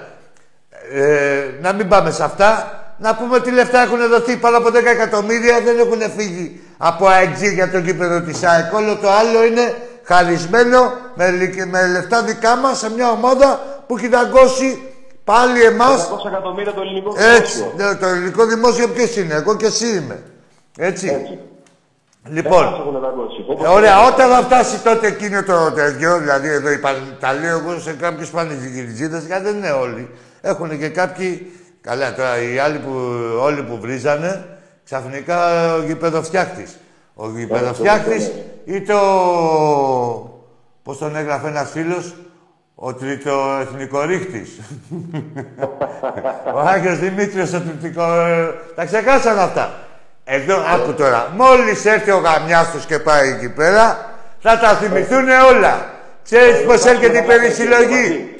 Ε, να μην πάμε σε αυτά. Να πούμε τι λεφτά έχουν δοθεί. Πάνω από 10 εκατομμύρια δεν έχουν φύγει από ΑΕΚΖ για το κήπεδο της ΑΕΚ. Όλο το άλλο είναι χαρισμένο με, λυ- με λεφτά δικά μας σε μια ομάδα που έχει δαγκώσει πάλι εμάς 500 εκατομμύρια το ελληνικό έτσι, δημόσιο. ναι, το ελληνικό δημόσιο ποιος είναι, εγώ και εσύ είμαι. Έτσι. Έτσι. Λοιπόν, Εμάς έχουν δαγκώσει. Όπως ε, ωραία, όταν θα φτάσει τότε εκείνο το τέτοιο, δηλαδή εδώ υπά- τα λέω εγώ σε κάποιους πανηγυριτζίδε, γιατί δεν είναι όλοι. Έχουν και κάποιοι. Καλά, τώρα οι άλλοι που, όλοι που βρίζανε ξαφνικά ο γηπεδοφτιάκτης. Ο γηπεδοφτιάκτης ή το... Πώς τον έγραφε ένας φίλος, ο τριτοεθνικορίχτης. ο Άγιος Δημήτριος, ο τριτικό... Τα ξεχάσαν αυτά. Εδώ, άκου τώρα. Μόλις έρθει ο γαμιάς τους και πάει εκεί πέρα, θα τα θυμηθούν όλα. Ξέρεις πώς έρχεται η περισυλλογή;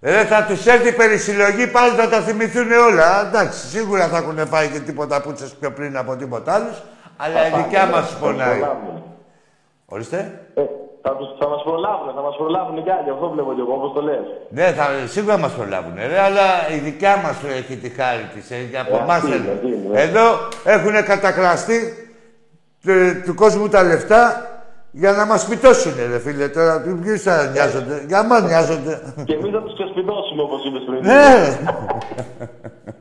Ε, θα τους έρθει η περισυλλογή, πάλι θα τα θυμηθούν όλα. Εντάξει, σίγουρα θα έχουν πάει και τίποτα πούτσες πιο πριν από τίποτα άλλους, αλλά η δικιά μας πονάει. Ορίστε. Ε, θα, τους, θα μας προλάβουν, θα μας προλάβουν κι άλλοι. Αυτό βλέπω κι εγώ, όπως το λες. Ναι, θα, σίγουρα μας προλάβουν, ρε, αλλά η δικιά μας έχει τη χάρη της. Ε, για από Ε, εμάς αυτή είναι, θέλουν. αυτή είναι, Εδώ έχουν κατακραστεί του, του κόσμου τα λεφτά για να μας πιτώσουν, ρε φίλε. Τώρα, ποιους θα νοιάζονται. Για μας νοιάζονται. Και εμείς θα τους ξεσπιτώσουμε, όπως είπες πριν. ναι, Έχεις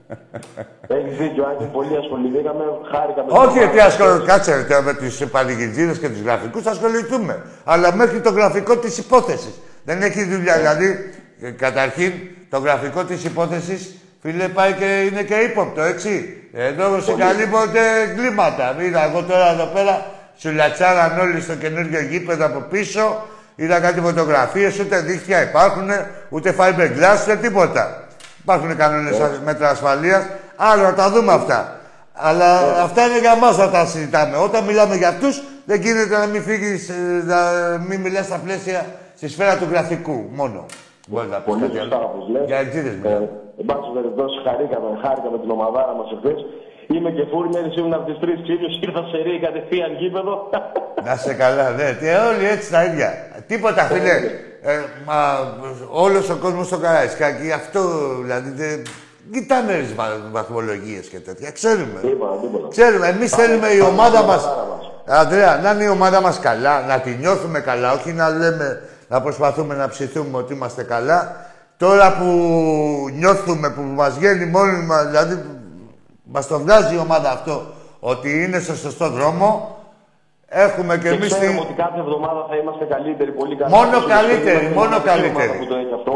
δίκιο, Άκη, πολύ ασχοληθήκαμε. Χάρηκα με όχι το ότι ασχοληθούμε. Κάτσε, ρε, τώρα, με τους πανηγυρτζίδες και τους γραφικούς θα ασχοληθούμε. Αλλά μέχρι το γραφικό της υπόθεσης. Δεν έχει δουλειά. Δηλαδή, ε, καταρχήν, το γραφικό της υπόθεσης, φίλε, πάει και είναι και ύποπτο, έτσι. Εδώ σε καλύπτονται εγκλήματα. Είδα εγώ τώρα εδώ πέρα, σου λατσάραν όλοι στο καινούργιο γήπεδο από πίσω. Είδα κάτι φωτογραφίες, ούτε δίχτυα υπάρχουν, ούτε fiberglass, ούτε τίποτα. Υπάρχουν κανόνες μέτρα ασφαλείας. Άλλο να τα δούμε αυτά. Αλλά αυτά είναι για μας να τα συζητάμε. Όταν μιλάμε για αυτούς, δεν γίνεται να μην φύγεις, ε, να μην μιλάς στα πλαίσια, στη σφαίρα του γραφικού μόνο. Μπορείς να πεις Πολύ κάτι σωστά, άλλο. όπως λες. Για εξήδες Ε, μιλάμε. Εν πάση περιπτώσει, χαρήκαμε, χάρηκαμε την ομαδάρα μας εχθές. Είμαι και φούρνερης, ήμουν από τις τρεις ξύλους, ήρθα σε ρί, κατευθείαν γήπεδο. Να σε καλά, ναι. Τι, όλοι έτσι τα ίδια. Τίποτα, φίλε. Ε, μα, όλος ο κόσμος στο Καραϊσκάκι, αυτό δηλαδή δεν... Κοιτάμε τις βα- βαθμολογίες και τέτοια. Ξέρουμε. Τίποτα, τίποτα. Ξέρουμε. Εμείς θέλουμε η ομάδα μας... ομαδάρα μας. Αντρέα, να είναι η ομάδα μας καλά, να τη νιώθουμε καλά, όχι να λέμε, να προσπαθούμε να ψηθούμε ότι είμαστε καλά. Τώρα που νιώθουμε, που μας βγαίνει μόνοι μας, δηλαδή μας το βγάζει η ομάδα αυτό, ότι είναι στο σωστό δρόμο, έχουμε και Και εμείς ξέρουμε τη... ότι κάθε εβδομάδα θα είμαστε καλύτεροι, πολύ καλύτεροι. Μόνο Όπως καλύτεροι, είμαστε η μόνο μοναδική καλύτεροι. ομάδα Που το έχει αυτό.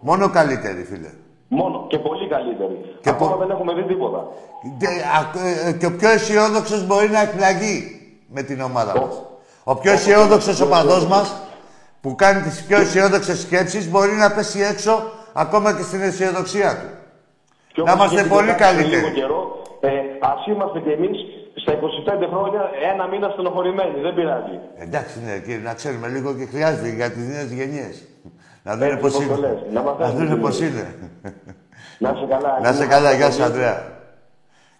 Μόνο καλύτεροι, φίλε. Μόνο και πολύ καλύτεροι. Και Ακόμα πο- δεν έχουμε δει τίποτα. Και, α- ε, και ο πιο αισιόδοξος μπορεί να εκπλαγεί με την ομάδα μας. Ο πιο αισιόδοξος οπαδός μας, που κάνει τις πιο αισιόδοξες σκέψεις, μπορεί να πέσει έξω ακόμα και στην αισιοδοξία του. Και Να όπως είμαστε είχε πολύ πει κάποιος πριν καλύτεροι. Λίγο καιρό, ε, ας είμαστε κι εμείς στα 25 χρόνια ένα μήνα στενοχωρημένοι. Δεν πειράζει. Εντάξει, ναι, και να ξέρουμε λίγο και χρειάζεται για τις νέες γενιές. Να δουν Έτσι, πώς όπως το είναι. λες. Να Να μαθαίνουν δουν τι πώς είναι. είναι. Να είσαι καλά. Να σε καλά, γεια σου, Ανδρέα.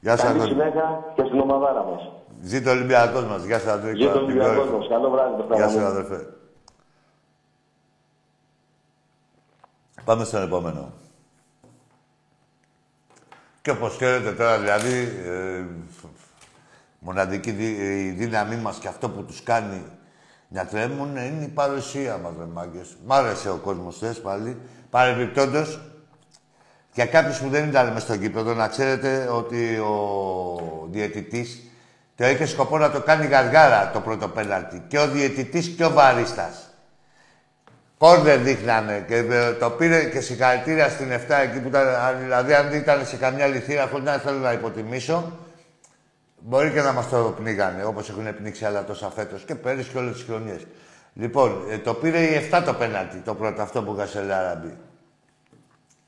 Γεια σου, Καλή Ανδρέα. συνέχεια και στην ομαδάρα μας. Ζήτω ο Ολυμπιακός μας. Γεια σου, Ανδρέα. Γεια τον Την κόρη Ολυμπιακός σου. μας. Καλό βράδυ. το Γεια σου, φτάναμε. αδερφέ. Πάμε στον επόμενο. Και όπως ξέρετε τώρα, δηλαδή, ε, μοναδική δι- η δύναμή μας και αυτό που τους κάνει να τρέμουν είναι η παρουσία μας, ρε μάγκες. Μ' άρεσε ο κόσμος θες πάλι. Παρεμπιπτόντως, για κάποιους που δεν ήταν μες στο γήπεδο, να ξέρετε ότι ο διαιτητής το είχε σκοπό να το κάνει γαργάρα το πρώτο πέναλτι. Και ο διαιτητής και ο βαρίστας. Κόρνερ δείχνανε και ε, το πήρε και συγχαρητήρια στην 7 εκεί που ήταν. αν- Δηλαδή, αν ήταν σε καμιά λυθήρα, χωρίς να θέλω να υποτιμήσω, μπορεί και να μας το πνίγανε, όπως έχουν πνίξει άλλα τόσα φέτος και πέρυσι και όλες τις χρονιές. Λοιπόν, ε, το πήρε η 7 το πέναλτι, το πρώτο, αυτό που είχα Λάραμπη.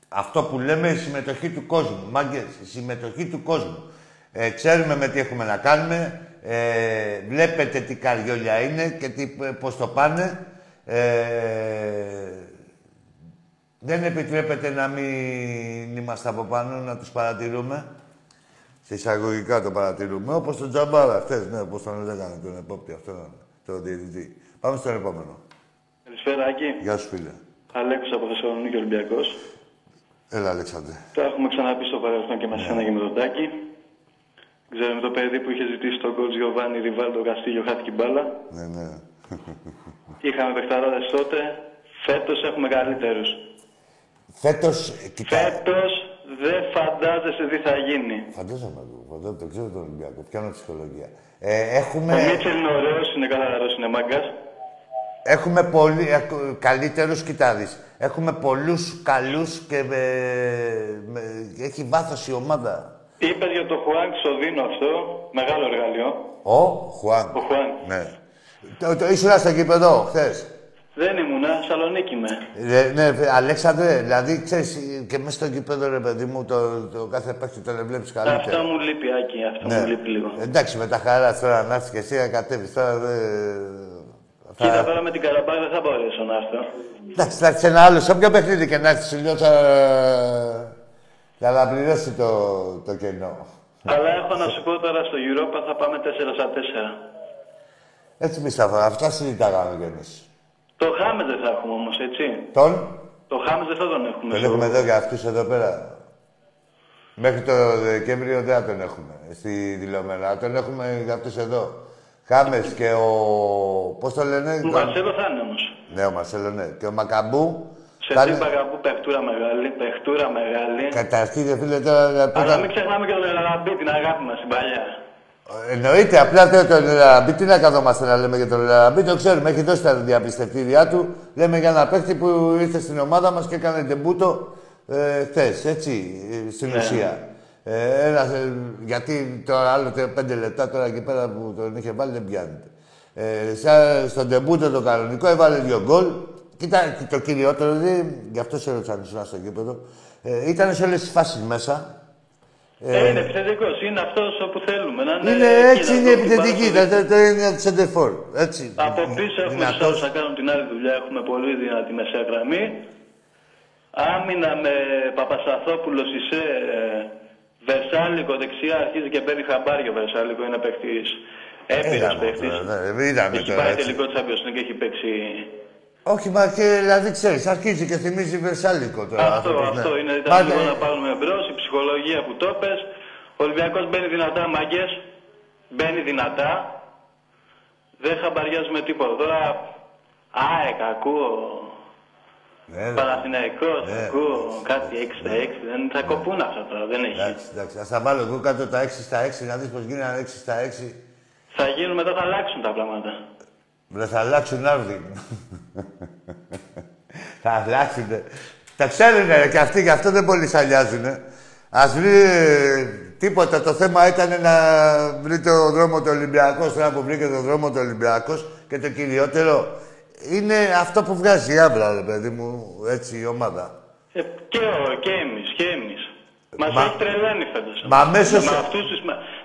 Αυτό που λέμε η συμμετοχή του κόσμου. Μάγκες, η συμμετοχή του κόσμου. Ε, ξέρουμε με τι έχουμε να κάνουμε. Ε, βλέπετε τι καριόλια είναι και τι, ε, πώς το πάνε. Ε, δεν επιτρέπεται να μην είμαστε από πάνω, να τους παρατηρούμε. Σε εισαγωγικά το παρατηρούμε. Όπως τον Τζαμπάρα, χτες, ναι, όπως τον λέγανε τον επόπτη αυτό, τον διαιτητή. Πάμε στον επόμενο. Καλησπέρα, Άκη. Γεια σου, φίλε. Αλέκος από Θεσσαλονίκη Ολυμπιακός. Έλα, Αλέξανδρε. Το έχουμε ξαναπεί στο παρελθόν και με σένα και με τον Τάκη. Ξέρουμε το παιδί που είχε ζητήσει τον κόλ Γιωβάνι Ριβάλτο Καστίγιο χάθηκε η μπάλα. Ναι, ναι. Είχαμε παιχταράδες τότε. Φέτος έχουμε καλύτερους. Φέτος, ε, κοιτά, Φέτος δεν φαντάζεσαι τι θα γίνει. Φαντάζομαι εγώ, φαντάζομαι, το ξέρω τον Ολυμπιακό, πιάνω ψυχολογία. Ε, Ο έχουμε, Μίτσελ είναι ωραίος, είναι καθαρός, είναι μάγκας. έχουμε πολύ, ε, καλύτερους, κοιτά δεις. Έχουμε πολλούς καλούς και με, με- έχει βάθος η ομάδα. Είπες για το Χουάνκ στο Δίνο αυτό, μεγάλο εργαλείο. Ο Χουάν. Ο Χουάνκ. Ναι. Το, το, ήσουν στο κήπεδο χθες; Δεν ήμουνα, Σαλονίκη με. Ε, ναι, βε- Αλέξανδρε, δηλαδή ξέρεις και μέσα στο κήπεδο ρε παιδί μου το, το κάθε παίκτη τον βλέπεις καλύτερα. Αυτό μου λείπει, Άκη, αυτό Ναι. μου λείπει λίγο. Εντάξει, με τα χαρά τώρα να έρθεις και εσύ να κατέβεις τώρα. Δε... Κοίτα τώρα με την Καραμπάκ δεν θα μπορέσω να έρθω. Εντάξει, θα έρθεις ένα άλλο. Σε όποιο παιχνίδι και να έρθεις, σου λέω θα. θα αναπληρώσει το, το κενό. Αλλά έχω να σου πω τώρα στο Europa θα πάμε 4 στα 4. Έτσι μη στα φορά. Αυτά συζητάγαμε κι εμεί. Το Χάμες δεν θα έχουμε όμως, έτσι. Τον, Το Χάμες δεν θα τον έχουμε. τον στο- έχουμε εδώ για αυτούς εδώ πέρα. Μέχρι το Δεκέμβριο δεν θα τον έχουμε στη δηλωμένα. Τον έχουμε για αυτούς εδώ. Χάμες και ο. Πώς το λένε, Ο τον- Μαρσέλο θα είναι όμως. Ναι, ο Μαρσέλο, ναι. Και ο Μακαμπού. Σε θα τι είναι- παγαπού, παιχτούρα μεγάλη, παιχτούρα μεγάλη. Καταρχήν, ρε φίλε, τώρα να πω Αλλά τα- μην ξεχνάμε και τον Ελαραμπή, την αγάπη μας, την παλιά. Εννοείται, απλά τώρα τον Λαραμπή, τι να καθόμαστε να λέμε για τον Λαραμπή, το ξέρουμε, έχει δώσει τα διαπιστευτήριά του. Λέμε για ένα παίκτη που ήρθε στην ομάδα μας και έκανε τεμπούτο ε, χθες, έτσι, ε, στην Ναι. ουσία. Ε, ένας, ε, γιατί τώρα άλλο τε- πέντε λεπτά τώρα εκεί πέρα που τον είχε βάλει δεν πιάνεται. Ε, σαν, στον τεμπούτο το κανονικό έβαλε δύο γκολ. Κοίτα, και το κυριότερο, δηλαδή, γι' αυτό σε ρώτησα αν ήσουν στο γήπεδο, ε, ήταν σε όλες τις φάσεις μέσα. Ε, είναι επιθετικό, είναι αυτός όπου θέλουμε. Να είναι, Είναι εκεί, έτσι, να είναι το έχει επιθετική. πάνω Το, στο το, το είναι τη Σεντερφόρ. Έτσι. Από πίσω έχουμε του Δυνατός. άλλου να κάνουν την άλλη δουλειά. Έχουμε πολύ δυνατή μεσαία γραμμή. Άμυνα με Παπασταθόπουλο, Σισε, ε, Βερσάλικο δεξιά αρχίζει και παίρνει χαμπάρι ο Βερσάλικο. Είναι παίχτη έμπειρο Είδαμε παίχτη. τώρα, ναι, είδαμε Έχει τώρα, πάει έτσι. τελικό Champions League και έχει παίξει. Όχι, μα και δηλαδή ξέρεις, αρχίζει και θυμίζει Βερσάλικο τώρα. Αυτό, άνθρωπος, ναι. αυτό είναι. Μα, Ήταν λίγο ναι, να πάρουμε μπρος, η ψυχολογία που το πες. Ο Ολυμπιακός μπαίνει δυνατά, μάγκες. Μπαίνει δυνατά. Δεν χαμπαριάζουμε τίποτα. Τώρα, ΑΕΚ ακούω. ναι, ναι. Παναθηναϊκός, Ναι. ακούω κάτι 6 στα 6. Δεν θα κοπούν αυτά τώρα, δεν έχει. Εντάξει, εντάξει. Ας τα βάλω εγώ κάτω τα 6 στα 6, να δεις πώς γίνανε 6 στα 6. Θα γίνουν μετά, θα αλλάξουν τα πράγματα. Δεν θα αλλάξουν άρδι. Θα αλλάξουν. Τα ξέρουν ρε, και αυτοί, γι' αυτό δεν πολύ σαλιάζουνε. Ας βρει ε, τίποτα. Το θέμα ήταν να βρει το δρόμο του Ολυμπιακός. Τώρα που βρήκε το δρόμο του Ολυμπιακός και το κυριότερο είναι αυτό που βγάζει η άβρα, ρε παιδί μου, έτσι η ομάδα. Ε, και, ο, και εμείς, και εμείς. Μας Μα- έχει τρελάνει φέτος. Μα αμέσως- Με, αυτούς τους,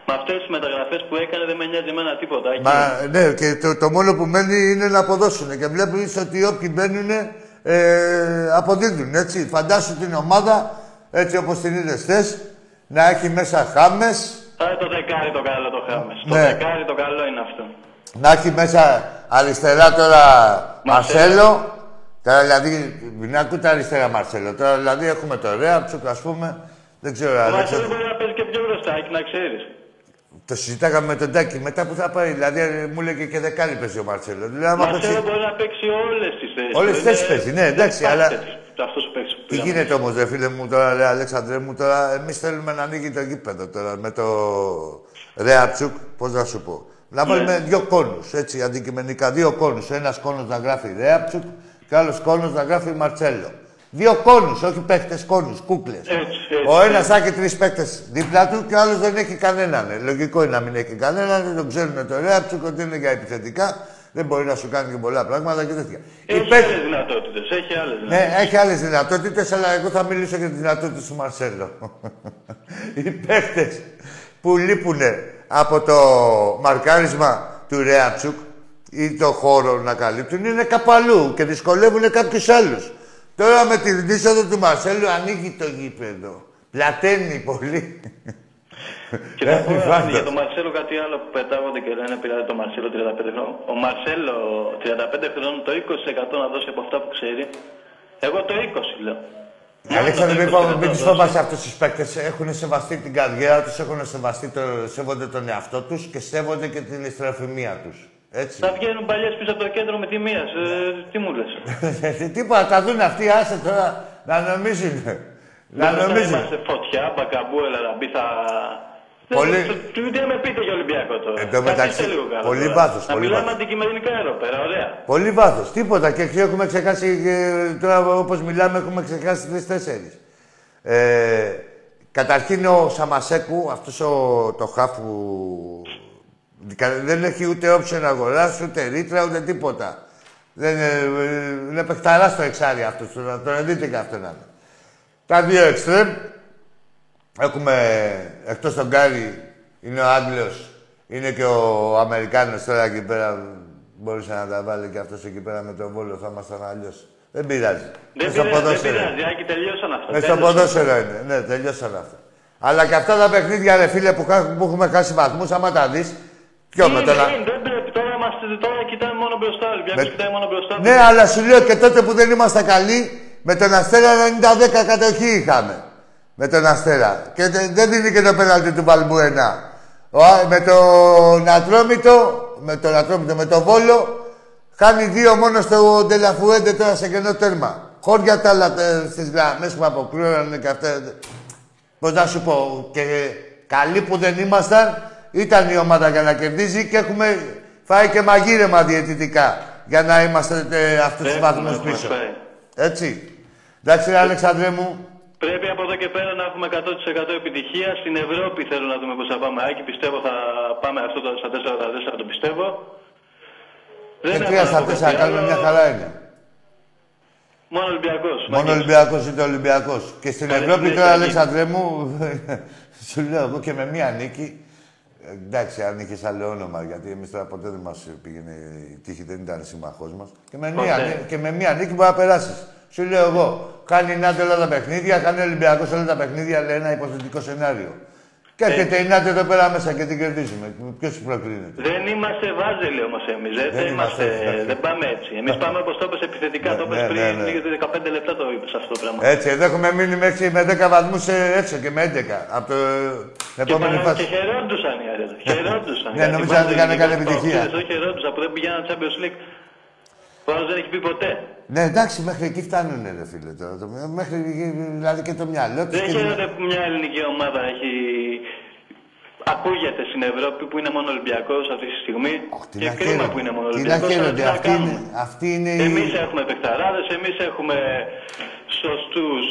με, με αυτές τις μεταγραφές που έκανε δεν με νοιάζει εμένα τίποτα. εκεί. Μα ναι, και το, το μόνο που μένει είναι να αποδώσουν. Και βλέπεις ότι όποιοι μπαίνουν ε, αποδίδουν. Έτσι. Φαντάσου την ομάδα έτσι όπως την είδες θες, να έχει μέσα χάμες, Α, το δεκάρι το καλό το χάμες. Το Ναι. δεκάρι το καλό είναι αυτό. να έχει μέσα αριστερά τώρα Μαρσέλο. Μαρσέλο. Τώρα δηλαδή, μην ακούτε αριστερά Μαρσέλο. Τώρα δηλαδή έχουμε το Ρέαψουκ, ας πούμε. Δεν ξέρω, Ο Μαρσέλο Αλέξανδρο. μπορεί να παίζει και πιο μπροστά, εκεί να ξέρεις. Το συζητάγαμε με τον Τάκη. Μετά που θα πάει, δηλαδή ε, μου λέγε και δεκάρι παίζει ο Μαρσέλο. Δηλαδή, Ο άμα Μαρσέλο παίξει- μπορεί να παίξει όλες τις θέσεις. Όλες τις Είναι- θέσεις παίζει, ναι, εντάξει, δεν αλλά- υπάρχει τέτοιος- Αυτός ο παίκτης που Τι πήραμε. γίνεται όμως, ρε φίλε μου, τώρα, ρε Αλέξανδρε μου, τώρα εμείς θέλουμε να ανοίγει το γήπεδο τώρα με το Ρέατσουκ, πώς να σου πω. Να βάλουμε δύο κόνους, έτσι αντικειμενικά. Δύο κόνους. Ένας κόνος να γράφει Ρέατσουκ και άλλος κόνος να γράφει Μαρτσέλο. Δύο κόνους, όχι παίχτες κόνους, κούκλες. Έτσι, έτσι, Ο ένας έτσι. θα έχει τρεις παίχτες δίπλα του και ο άλλος δεν έχει κανέναν. Ε, Λογικό είναι να μην έχει κανέναν, δεν τον ξέρουν το Ρέατσουκ ότι είναι για επιθετικά. Δεν μπορεί να σου κάνει και πολλά πράγματα και τέτοια. Οι Έχει παίκτες- άλλες δυνατότητες, έχει άλλες δυνατότητες. ναι, έχει άλλες δυνατότητες, αλλά εγώ θα μιλήσω για τις δυνατότητες του Μαρσέλο. Οι παίχτες που λείπουν από το μαρκάρισμα του Ρέατσουκ ή το χώρο να καλύπτουν είναι κάπου αλλού και δυσκολεύουν κάποιους άλλους. Τώρα με την είσοδο του Μαρσέλου ανοίγει το γήπεδο. Πλαταίνει πολύ. Και θα πω Ε, φάντα. για τον Μαρσέλο κάτι άλλο που πετάγονται και λένε πειράζει τον Μαρσέλο 35 χρόνων. Ο Μαρσέλο 35 χρόνων το 20% να δώσει από αυτά που ξέρει. Εγώ το 20 λέω. Αλέξανδρε, μην, Μόνο το φοβ- μην 20% τους φοβάσαι αυτούς τους παίκτες. Έχουν σεβαστεί την καριέρα τους, έχουν σεβαστεί το, σέβονται τον εαυτό τους και σέβονται και την ιστροφημία τους. Έτσι. Θα βγαίνουν παλιές πίσω από το κέντρο με τη μία. Ε, τι μου λες. Τίποτα, τα δουν αυτοί, άσε τώρα να νομίζουν. Να Δεν θα νομίζουν. Είμαστε φωτιά, μπακαμπού, ελαραμπή, θα... Πολύ- Δεν- Τι τι να με πείτε για Ολυμπιακό τώρα. Εν τω μεταξύ, Καθίστε λίγο καλά πολύ τώρα. βάθος, Να πολύ μιλάμε βάθος. αντικειμενικά εδώ πέρα, ωραία. Πολύ βάθος. Τίποτα. Και έχουμε ξεχάσει. ε, Τώρα, όπως μιλάμε, έχουμε ξεχάσει τρει-τέσσερι. Ε, Καταρχήν ο Σαμασέκου, αυτός ο, το χάφου, δεν έχει ούτε όψιο να αγοράσει, ούτε ρήτρα, ούτε τίποτα. Δεν είναι, είναι παιχταράς το εξάρι αυτός, το, το δείτε και αυτό να είναι. Τα δύο εξτρέμ, έχουμε εκτός τον Γκάρι, είναι ο Άγγλος, είναι και ο Αμερικάνος τώρα εκεί πέρα, μπορούσε να τα βάλει και αυτός εκεί πέρα με τον Βόλο, θα ήμασταν αλλιώς. Δεν πειράζει. Δεν, πειράζει, δεν πειράζει, Άκη, τελειώσαν αυτά. Μες στο ποδόσφαιρο είναι. Ναι, τελειώσαν αυτά. Αλλά και αυτά τα παιχνίδια, ρε φίλε, που, που έχουμε χάσει βαθμούς, άμα τα δεις, Ποιο με τώρα. Δεν πρέπει, τώρα, είμαστε, τώρα κοιτάμε μόνο μπροστά. Ο με... κοιτάει μόνο μπροστά. Ναι, αλλά σου λέω και τότε που δεν ήμασταν καλοί, με τον Αστέρα 90-10 κατοχή είχαμε. Με τον Αστέρα. Και δεν δίνει και το πέναλτι του Βαλμπουενά. Με τον Ατρόμητο, με τον Ατρόμητο, με τον Βόλο, Κάνει δύο μόνο στο Ντελαφουέντε τώρα σε κενό τέρμα. Χώρια τα άλλα στις γραμμές που αποκλείωναν και αυτά. Πώς να σου πω, και καλοί που δεν ήμασταν, ήταν η ομάδα για να κερδίζει και έχουμε φάει και μαγείρεμα διαιτητικά για να είμαστε ε, αυτούς τους βαθμούς πίσω. Έτσι. Εντάξει, Αλεξανδρέ μου. Πρέπει από εδώ και πέρα να έχουμε 100% επιτυχία. Στην Ευρώπη θέλω να δούμε πώς θα πάμε. Άκη, πιστεύω θα πάμε αυτό το, στα 4-4, το πιστεύω. Και τρία στα τέσσερα κάνουμε μια χαρά είναι. Μόνο Ολυμπιακός. Μόνο Ολυμπιακός είναι Ολυμπιακός. Και στην Ευρώπη τώρα, Αλέξανδρέ μου, σου λέω εγώ και με μία νίκη. Εντάξει, αν είχες άλλο όνομα, γιατί εμείς τώρα ποτέ δεν μας πήγαινε η τύχη, δεν ήταν σύμμαχό μας. Και, με μία, και με μία νίκη μπορεί να περάσεις. Σου λέω εγώ, κάνει η Νάτε όλα τα παιχνίδια, κάνει ο Ολυμπιακός όλα τα παιχνίδια, λέει ένα υποθετικό σενάριο. Και έρχεται η Νάτε εδώ πέρα μέσα και την κερδίζουμε. Ποιο προκρίνεται. Δεν είμαστε βάζελοι όμω εμεί. Δεν, δεν, είμαστε, δεν πάμε έτσι. Εμεί πάμε όπω το είπε επιθετικά. το είπε ναι, πριν ναι, ναι. 15 λεπτά το είπε αυτό το πράγμα. Έτσι, εδώ έχουμε μείνει μέχρι με 10 βαθμού έξω και με 11. Από το επόμενη φάση. Και χαιρόντουσαν οι άλλοι. Χαιρόντουσαν. Ναι, νομίζαν ότι είχαν καλή επιτυχία. Δεν χαιρόντουσαν που δεν πηγαίναν Champions League. Ο δεν έχει πει ποτέ. Ναι, εντάξει, μέχρι εκεί φτάνουν, ρε φίλε. Τώρα. Μέχρι δηλαδή και το μυαλό τους. Δεν χαίρεται που μια ελληνική ομάδα έχει ακούγεται στην Ευρώπη που είναι μόνο Ολυμπιακός αυτή τη στιγμή. Oh, και κρίμα που είναι μόνο Ολυμπιακός. Τι να αυτή, είναι, αυτή είναι. Εμείς έχουμε παιχταράδες, εμείς έχουμε σωστούς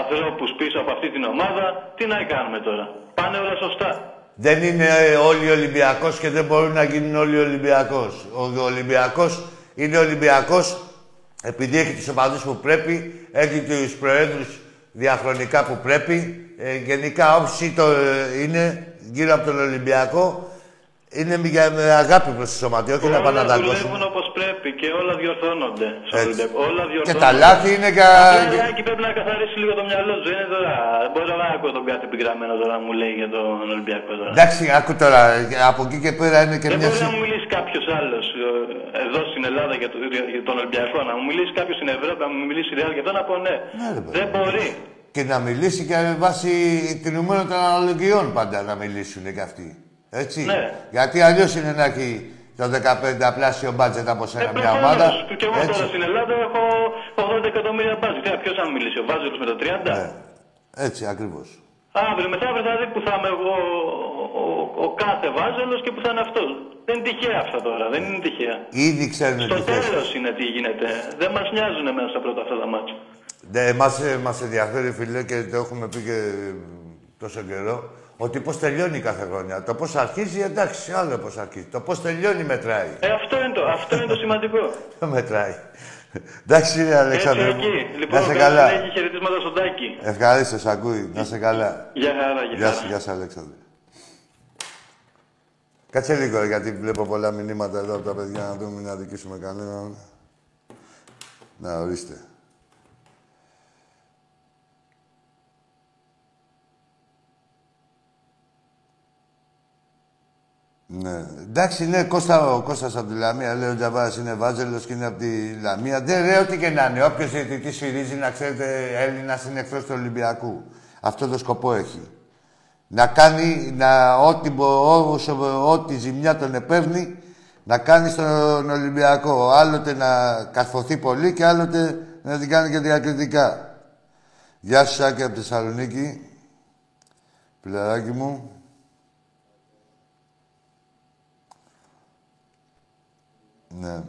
ανθρώπους πίσω από αυτή την ομάδα. Τι να κάνουμε τώρα. Πάνε όλα σωστά. Δεν είναι όλοι Ολυμπιακός και δεν μπορούν να γίνουν όλοι Ολυμπιακός. Ο Ολυμπιακός είναι Ολυμπιακός επειδή έχει τους οπαδούς που πρέπει, έχει τους προέδρους διαχρονικά που πρέπει. Ε, γενικά όψη το ε, είναι γύρω από τον Ολυμπιακό είναι με αγάπη προς τη σωματείο και να πάνε να τα δουλεύουν όπως πρέπει και όλα διορθώνονται. Όλα διορθώνονται. Και τα λάθη είναι κα... και πρέπει να καθαρίσει λίγο το μυαλό του. Είναι τώρα. Μπορώ να ακούω τον κάθε επιγραμμένο τώρα να μου λέει για τον Ολυμπιακό τώρα. Εντάξει, άκου τώρα. Από εκεί και πέρα είναι και Δεν μια. Δεν μπορεί να μου μιλήσει κάποιος άλλος ε, εδώ στην Ελλάδα για, το, για τον Ολυμπιακό. Να μου μιλήσει κάποιος στην Ευρώπη, να μου μιλήσει Ρεάλ για τον να πω ναι. ναι δεν μπορεί. Και να μιλήσει και βάσει κινουμένων των αναλογιών πάντα να μιλήσουν και αυτοί. Έτσι. Ναι. Γιατί αλλιώς είναι να έχει το 15 πλάσιο μπάτζετ από σένα ε, μια ομάδα. Και εγώ τώρα στην Ελλάδα έχω 80 εκατομμύρια μπάτζετ. Ποιος θα μιλήσει, ο Βάζελος με το 30. Ναι. Έτσι ακριβώς. Αύριο μεθαύριο θα δει που θα είμαι εγώ ο, ο, ο κάθε Βάζελος και που θα είναι αυτός. Δεν είναι τυχαία αυτά τώρα, δεν είναι τυχαία. Ήδη ξέρουν Στο τέλος είναι τι γίνεται. Δεν μας νοιάζουν μέσα στα πρώτα αυτά τα μάτια. Ναι, μας, ενδιαφέρει, φίλε, και το έχουμε πει και τόσο καιρό, ότι πώς τελειώνει κάθε χρονιά. Το πώς αρχίζει, εντάξει, άλλο πώς αρχίζει. Το πώς τελειώνει μετράει. Ε, αυτό είναι το, αυτό είναι το σημαντικό. το μετράει. Εντάξει, είναι Αλέξανδρο. Έτσι, εκεί. Λοιπόν, να σε καλά. Έχει χαιρετίσματα στον Τάκη. Ευχαρίστω, σ' ακούει. Να σε καλά. Γεια χαρά, γεια Γεια σου, γεια σου, Αλέξανδρο. Κάτσε λίγο, γιατί βλέπω πολλά μηνύματα εδώ από τα παιδιά να δούμε να δικήσουμε κανέναν. Να, ορίστε. Ναι. Εντάξει, ναι, Κώστα, ο Κώστας από τη Λαμία, λέει ο Τζαβάρας είναι βάζελος και είναι από τη Λαμία. Δεν λέει ό,τι και να είναι. Όποιος διαιτητής σφυρίζει, να ξέρετε, Έλληνας είναι εχθρός του Ολυμπιακού. Αυτό το σκοπό έχει. Να κάνει, να, ό,τι, όσο, ό,τι ζημιά τον επέρνει, να κάνει στον Ολυμπιακό. Άλλοτε να καρφωθεί πολύ και άλλοτε να την κάνει και διακριτικά. Γεια σου, Σάκη, από τη Θεσσαλονίκη. Πιλαράκι μου. Ναι.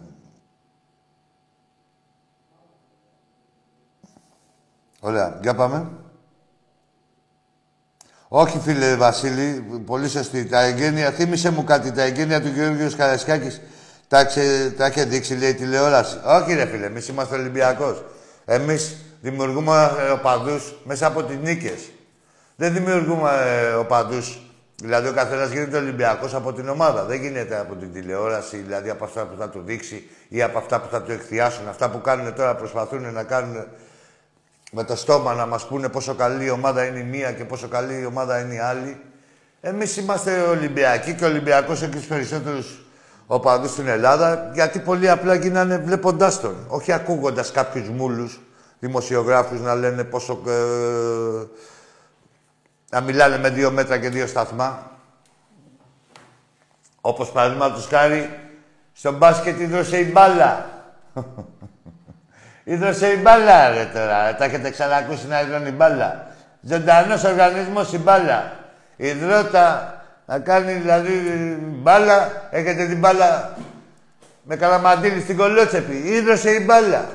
Ωραία. Για πάμε. Όχι, φίλε Βασίλη, πολύ σωστή. Τα εγγένεια, θύμισε μου κάτι, τα εγγένεια του Γεώργιου Καρασκάκης τα, ξε, τα έχει δείξει, λέει, τηλεόραση. Όχι, ρε φίλε, εμείς είμαστε Ολυμπιακός. Εμείς δημιουργούμε ε, οπαδού μέσα από τις νίκες. Δεν δημιουργούμε ε, οπαδούς. Δηλαδή, ο καθένας γίνεται Ολυμπιακός από την ομάδα. Δεν γίνεται από την τηλεόραση, δηλαδή από αυτά που θα του δείξει ή από αυτά που θα του εκθιάσουν. Αυτά που κάνουν τώρα προσπαθούν να κάνουν με το στόμα να μας πούνε πόσο καλή η ομάδα είναι η μία και πόσο καλή η ομάδα είναι η άλλη. Εμείς είμαστε Ολυμπιακοί και ο Ολυμπιακός έχει τους περισσότερους οπαδούς στην Ελλάδα, γιατί πολύ απλά γίνανε βλέποντάς τον. Όχι ακούγοντας κάποιους μούλους δημοσιογράφους να λένε πόσο... Ε, να μιλάνε με δύο μέτρα και δύο σταθμά. Όπως παραδείγματος χάρη, στον μπάσκετ ίδρωσε η μπάλα. Ίδρωσε η μπάλα, ρε τώρα. Τα έχετε ξανακούσει να ίδρωνε η μπάλα. Ζωντανός οργανισμός η μπάλα. Ιδρώτα να κάνει δηλαδή μπάλα. Έχετε την μπάλα με καλαμαντήλι στην κολότσεπη. Ίδρωσε η μπάλα.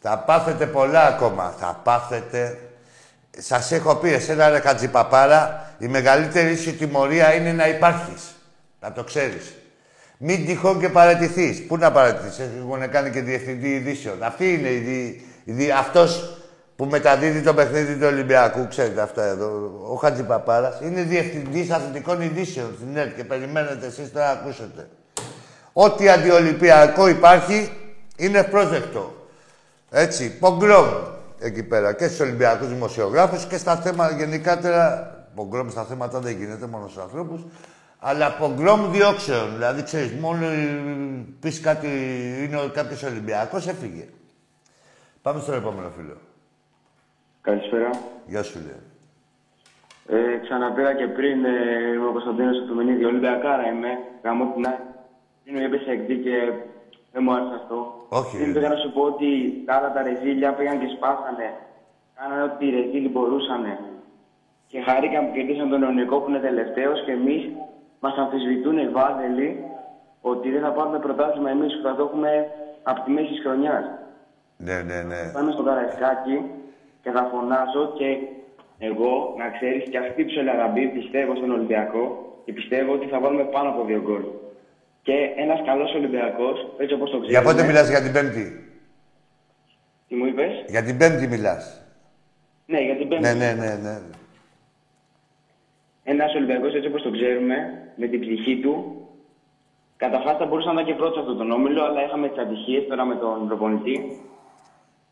Θα πάθετε πολλά ακόμα. Θα πάθετε. Σας έχω πει εσένα ρε Χατζηπαπάρα, η μεγαλύτερη σου τιμωρία είναι να υπάρχεις. Να το ξέρεις. Μην τυχόν και παρατηθεί. Πού να παρατηθεί, έχουν κάνει και διευθυντή ειδήσεων. Αυτή είναι η, η, αυτός που μεταδίδει το παιχνίδι του Ολυμπιακού. Ξέρετε αυτά εδώ. Ο Χατζη Παπάρα είναι διευθυντής αθλητικών ειδήσεων στην ΕΡΤ και περιμένετε εσείς να ακούσετε. Ό,τι αντιολυμπιακό υπάρχει είναι πρόσδεκτο. Έτσι, πογκρόμ εκεί πέρα και στους Ολυμπιακούς δημοσιογράφους και στα θέματα γενικότερα. Πογκρόμ στα θέματα δεν γίνεται μόνο στους ανθρώπους. Αλλά από γκρόμ διώξεων. Δηλαδή, ξέρεις, μόνο πεις κάτι, είναι κάποιος Ολυμπιακός, έφυγε. Πάμε στο επόμενο φίλο. Καλησπέρα. Γεια σου, λέει. Ε, ξαναπήρα και πριν, ε, είμαι ο Κωνσταντίνος του Μενίδη, Ολυμπιακάρα είμαι. Γαμώ την Είναι έπεσε εκδί και δεν μου άρεσε αυτό. Όχι. Δεν πήγα να σου πω ότι τα άλλα τα ρεζίλια πήγαν και σπάσανε. Κάνανε ό,τι οι ρεζίλοι μπορούσαν. Και χαρήκαν που κερδίσαν τον Ιωνικό που είναι τελευταίος και εμείς Μας αμφισβητούν οι Βάδελοι ότι δεν θα πάρουμε πρωτάθλημα εμείς που θα το έχουμε από τη μέση της χρονιάς. Ναι, ναι, ναι. Πάμε στο Καραϊσκάκι και θα φωνάζω και εγώ να ξέρεις και αυτή η ψελαραμπή πιστεύω στον Ολυμπιακό και πιστεύω ότι θα βάλουμε πάνω από δύο γκολ. Και ένας καλός Ολυμπιακός, έτσι όπως το ξέρει. Για πότε μιλάς για την Πέμπτη; Τι μου είπες; Για την Πέμπτη μιλάς. Ναι, για την Πέμπτη. Ναι, ναι, ναι. ναι. Ένας Ολυμπιακός έτσι όπως το ξέρουμε, με την ψυχή του. Καταρχάς θα μπορούσαμε να και πρώτος αυτόν τον όμιλο, αλλά είχαμε τις ατυχίες τώρα με τον προπονητή.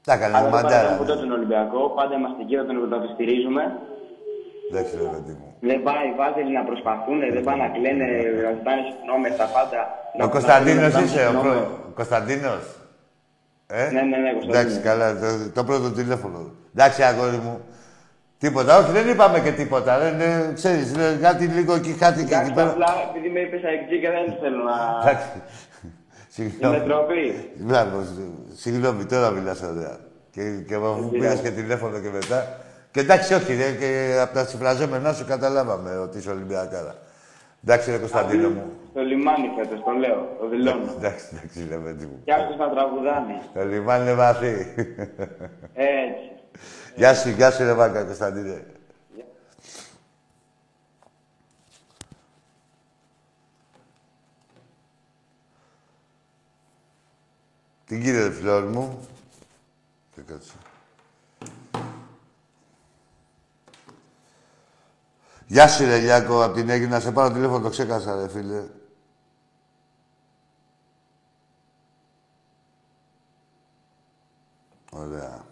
Τα έκανε μαντάρα. Δεν ποτέ τον Ολυμπιακό, πάντα είμαστε εκεί, θα τον στηρίζουμε. Δεν ξέρω, παιδί μου. Δεν πάει οι Βάζελοι να προσπαθούν, δεν πάνε να κλαίνε, να ζητάνε συγγνώμη στα πάντα. Ο Κωνσταντίνος είσαι, ο Κωνσταντίνος; Ε; Ναι, ναι, ναι, Κωνσταντίνο. Εντάξει, καλά, το, το πρώτο τηλέφωνο. Εντάξει, αγόρι μου. Τίποτα, όχι, δεν είπαμε και τίποτα. Δεν, δεν ξέρεις, κάτι λίγο εκεί, κάτι και εκεί πέρα. Απλά, επειδή με είπες εκεί και δεν θέλω να... Εντάξει. Συγγνώμη. Είναι τροπή. Μπράβο, συγγνώμη, τώρα μιλάς ωραία. Και, και μου πήρες και τηλέφωνο και μετά. Και εντάξει, όχι, δε, και από τα συμφραζόμενά σου καταλάβαμε ότι είσαι Ολυμπιακάρα. Εντάξει, ρε Κωνσταντίνο μου. Το λιμάνι φέτος, το λέω, το δηλώνω. Εντάξει, εντάξει, λέμε τι μου. Κι άκουσες να τραγουδάνει. Το λιμάνι είναι βαθύ. Έτσι. Γεια σου, γεια σου, ρε Βάκα, Κωνσταντίνε. Τι κύριε φλόρ μου; Και κάτσε. Γεια σου, ρε Λιάκο, απ' την Έγινα. Σε πάρω τηλέφωνο, το ξέχασα, ρε φίλε. Ωραία.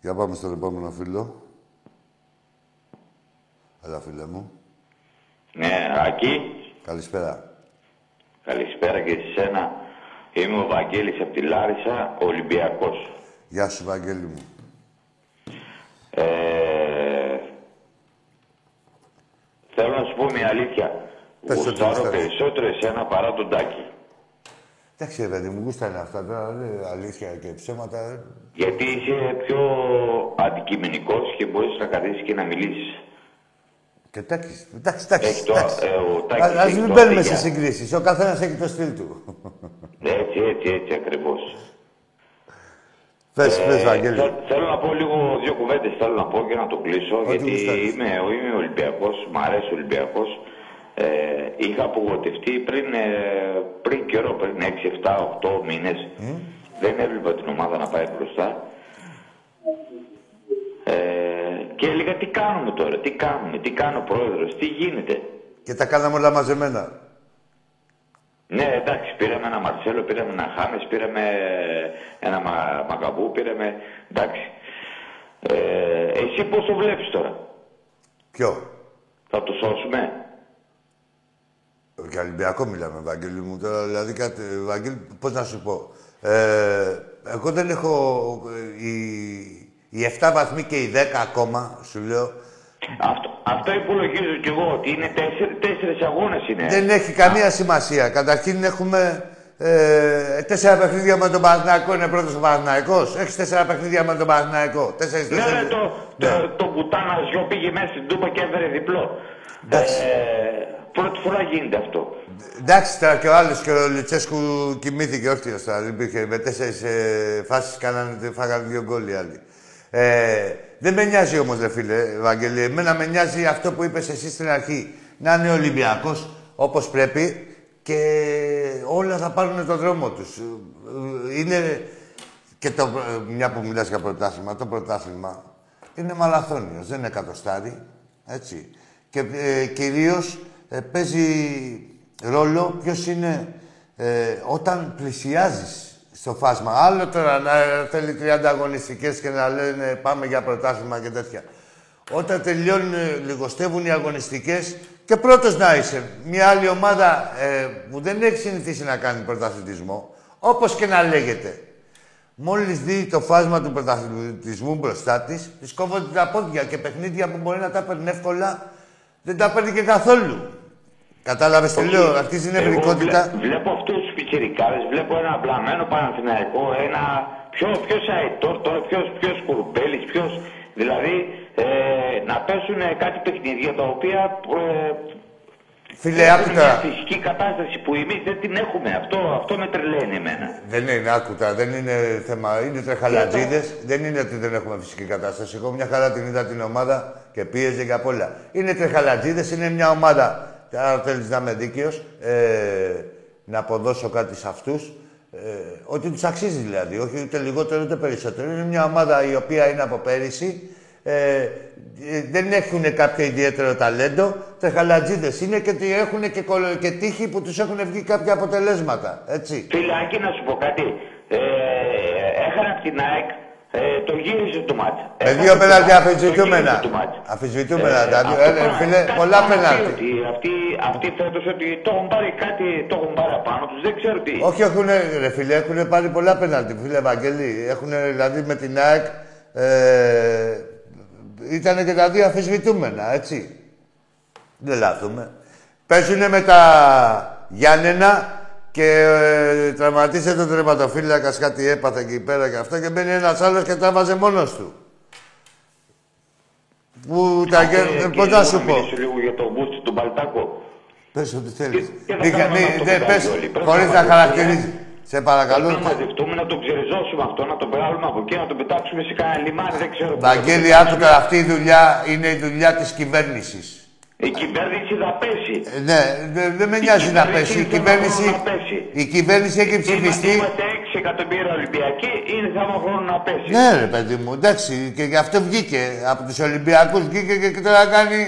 Για πάμε στον επόμενο φίλο. Έλα, φίλε μου. Ναι, Ακή. Καλησπέρα. Καλησπέρα και σε σένα. Είμαι ο Βαγγέλης από τη Λάρισα, Ολυμπιακός. Γεια σου, Βαγγέλη μου. Ε, θέλω να σου πω μια αλήθεια. Γουστάρω περισσότερο εσένα παρά τον Τάκη. Εντάξει, παιδί μου, γούστα είναι αυτά τώρα, αλήθεια και ψέματα. Ε. Γιατί είσαι πιο αντικειμενικός και μπορείς να καθίσει και να μιλήσεις. Και εντάξει, εντάξει, εντάξει. Ε, Α μην παίρνουμε σε συγκρίσεις. Ο καθένας έχει το στυλ του. Έτσι, έτσι, έτσι ακριβώς. Πες, Ε, πες, Βαγγέλη. θε- θέλω να πω λίγο δύο κουβέντες. Θέλω να πω και να το κλείσω. Ό,τι γιατί γουστάρεις. είμαι, είμαι Ολυμπιακός, μ' αρέσει ο Ολυμπιακός. Ε, είχα απογοητευτεί πριν, ε, πριν καιρό, πριν 6, 7, 8 μήνες. Δεν έβλεπα την ομάδα να πάει μπροστά. Ε, και έλεγα τι κάνουμε τώρα, τι κάνουμε, τι κάνει ο πρόεδρος, τι γίνεται. Και τα κάναμε όλα μαζεμένα. Ναι, εντάξει, πήραμε ένα Μαρσέλο, πήραμε ένα Χάμες, πήραμε ένα μα, Μακαμπού, πήραμε... Εντάξει. Ε, εσύ πώς το βλέπεις τώρα, Ποιο; θα το σώσουμε; Για Ολυμπιακό μιλάμε, Βαγγέλη μου. Τώρα, δηλαδή, κάτι, Βαγγέλη, πώς να σου πω. Ε, εγώ δεν έχω... ε, Οι, οι 7 βαθμοί και οι 10 ακόμα, σου λέω, Αυτό, αυτό υπολογίζω κι εγώ, ότι είναι τέσσερι, τέσσερις αγώνες είναι. δεν έχει καμία σημασία. Καταρχήν έχουμε ε, τέσσερα παιχνίδια με τον Παναθηναϊκό. Είναι πρώτος ο Παναθηναϊκός. Έχεις τέσσερα παιχνίδια με τον Παναθηναϊκό. Τέσσερις, Ναι, τέσσερις. ναι, το, Ναι. το, το πουτάνα ζιό πήγε μέσα στην τούπα και έφερε διπλό. Εντάξει. Ε, πρώτη φορά γίνεται αυτό. Εντάξει, τώρα και ο άλλος και ο Λιτσέσκου κοιμήθηκε όρθιο τώρα. Δεν υπήρχε. Με τέσσερις ε, φάσεις κάνανε, φάγανε δύο γκολ οι άλλοι. Ε, δεν με νοιάζει όμως, ρε φίλε, Ευαγγελία. Εμένα με νοιάζει αυτό που είπες εσύ στην αρχή. Να είναι Ολυμπιακός όπως πρέπει και όλα θα πάρουν τον δρόμο τους. Είναι. Και το, ε, μια που μιλάς για πρωτάθλημα, το πρωτάθλημα είναι μαλαθώνιος, δεν είναι εκατοστάρι, έτσι. Και ε, κυρίως ε, παίζει ρόλο ποιος είναι ε, όταν πλησιάζεις στο φάσμα. Άλλο τώρα να θέλει 30 αγωνιστικές και να λένε πάμε για πρωτάθλημα και τέτοια. Όταν τελειώνουν, ε, λιγοστεύουν οι αγωνιστικές και πρώτος να είσαι. Μια άλλη ομάδα ε, που δεν έχει συνηθίσει να κάνει πρωταθλητισμό, όπως και να λέγεται, Μόλις δει το φάσμα του πρωταθλητισμού μπροστά της, της κόβονται τα πόδια και παιχνίδια που μπορεί να τα παίρνει εύκολα δεν τα παίρνει και καθόλου. Κατάλαβες τι λέω, αρχίζει η Εγώ νευρικότητα. βλέ- βλέπω αυτούς τους πιτσιρικάδες, βλέπω ένα μπλαμμένο Παναθηναϊκό, ένα πιο, ποιος Αϊτόρ τώρα, ποιος, ποιος Κουρμπέλης, ποιος... Δηλαδή, ε, να πέσουν κάτι παιχνίδια τα οποία ε, Φίλε, έχουν άκου μια τώρα. φυσική κατάσταση που εμείς δεν την έχουμε. Αυτό, αυτό με τρελαίνει εμένα. Δεν είναι, άκου τώρα, δεν είναι θέμα. Είναι τρεχαλατζίδες. Δεν είναι ότι δεν έχουμε φυσική κατάσταση. Εγώ μια χαρά την είδα την ομάδα και πίεζε και απ' όλα. Είναι τρεχαλατζίδες, είναι μια ομάδα. Αν θέλεις να είμαι δίκαιος, ε, να αποδώσω κάτι σε αυτούς. Ε, ότι τους αξίζει δηλαδή. Όχι ούτε λιγότερο ούτε περισσότερο. Είναι μια ομάδα η οποία είναι από πέρυσι. Ε, ε, δεν έχουν κάποιο ιδιαίτερο ταλέντο. Τρεχαλατζίδες είναι και ότι έχουν και, κολο- και τύχη που τους έχουν βγει κάποια αποτελέσματα. Έτσι. Φίλε, Άκη, να σου πω κάτι. Ε, έχανε από την ΑΕΚ, ε, το γύρισε το μάτς. Με Έχανε δύο από την πέναλτι ΑΕΚ, το αφισβητούμενα. γύρισε το μάτς. Αφισβητούμενα. Ε, δηλαδή, αυτό ε, πράγμα. φίλε, Κάτι πολλά πράγμα πέναλτι. ότι Αυτοί, αυτοί φέτος ότι το έχουν πάρει κάτι, το έχουν πάρει απάνω τους, δεν ξέρω τι. Όχι, έχουν, ρε φίλε, έχουν πάρει πολλά πέναλτι. Φίλε Βαγγέλη, έχουν δηλαδή με την ΑΕΚ. Ε, ήταν και τα δύο αφισβητούμενα, έτσι. Δεν λάθουμε. Παίζουνε με τα Γιάννενα και ε, τραυματίσε τον τερματοφύλακα, κάτι έπαθε εκεί πέρα και αυτό και μπαίνει ένας άλλος και τα βάζε μόνος του. Που τα Ε, γε... και Πώς να λίγο σου πω; μιλήσω λίγο για το μπούστι του Μπαλτάκο. Πες ό,τι θέλεις. Και- και να Μη- κάνουμε μη- αυτό δεν που πες, κάνει όλοι. Πρέπει χωρίς να να μαζευτούμε. χαρακτηρίζεις. Σε παρακαλώ. Πρέπει να μαζευτούμε, να τον ξεριζώσουμε αυτό, να τον βγάλουμε από εκεί, να τον πετάξουμε σε κανένα λιμάνι, δεν ξέρω. πού. Βαγγέλη, άκου τώρα, αυτή η δουλειά είναι η δουλειά της κυβέρνησης. Η κυβέρνηση θα πέσει. Ε, Ναι, δε- δεν με νοιάζει να κυβέρνηση πέσει. Η δεν κυβέρνηση, θα πέσει. η κυβέρνηση έχει ψηφιστεί. Είμαστε 6 εκατομμύρια Ολυμπιακοί, είναι θέμα χρόνου να πέσει. Ναι, ρε παιδί μου, εντάξει, και γι' αυτό βγήκε. Από τους Ολυμπιακούς βγήκε και, και τώρα κάνει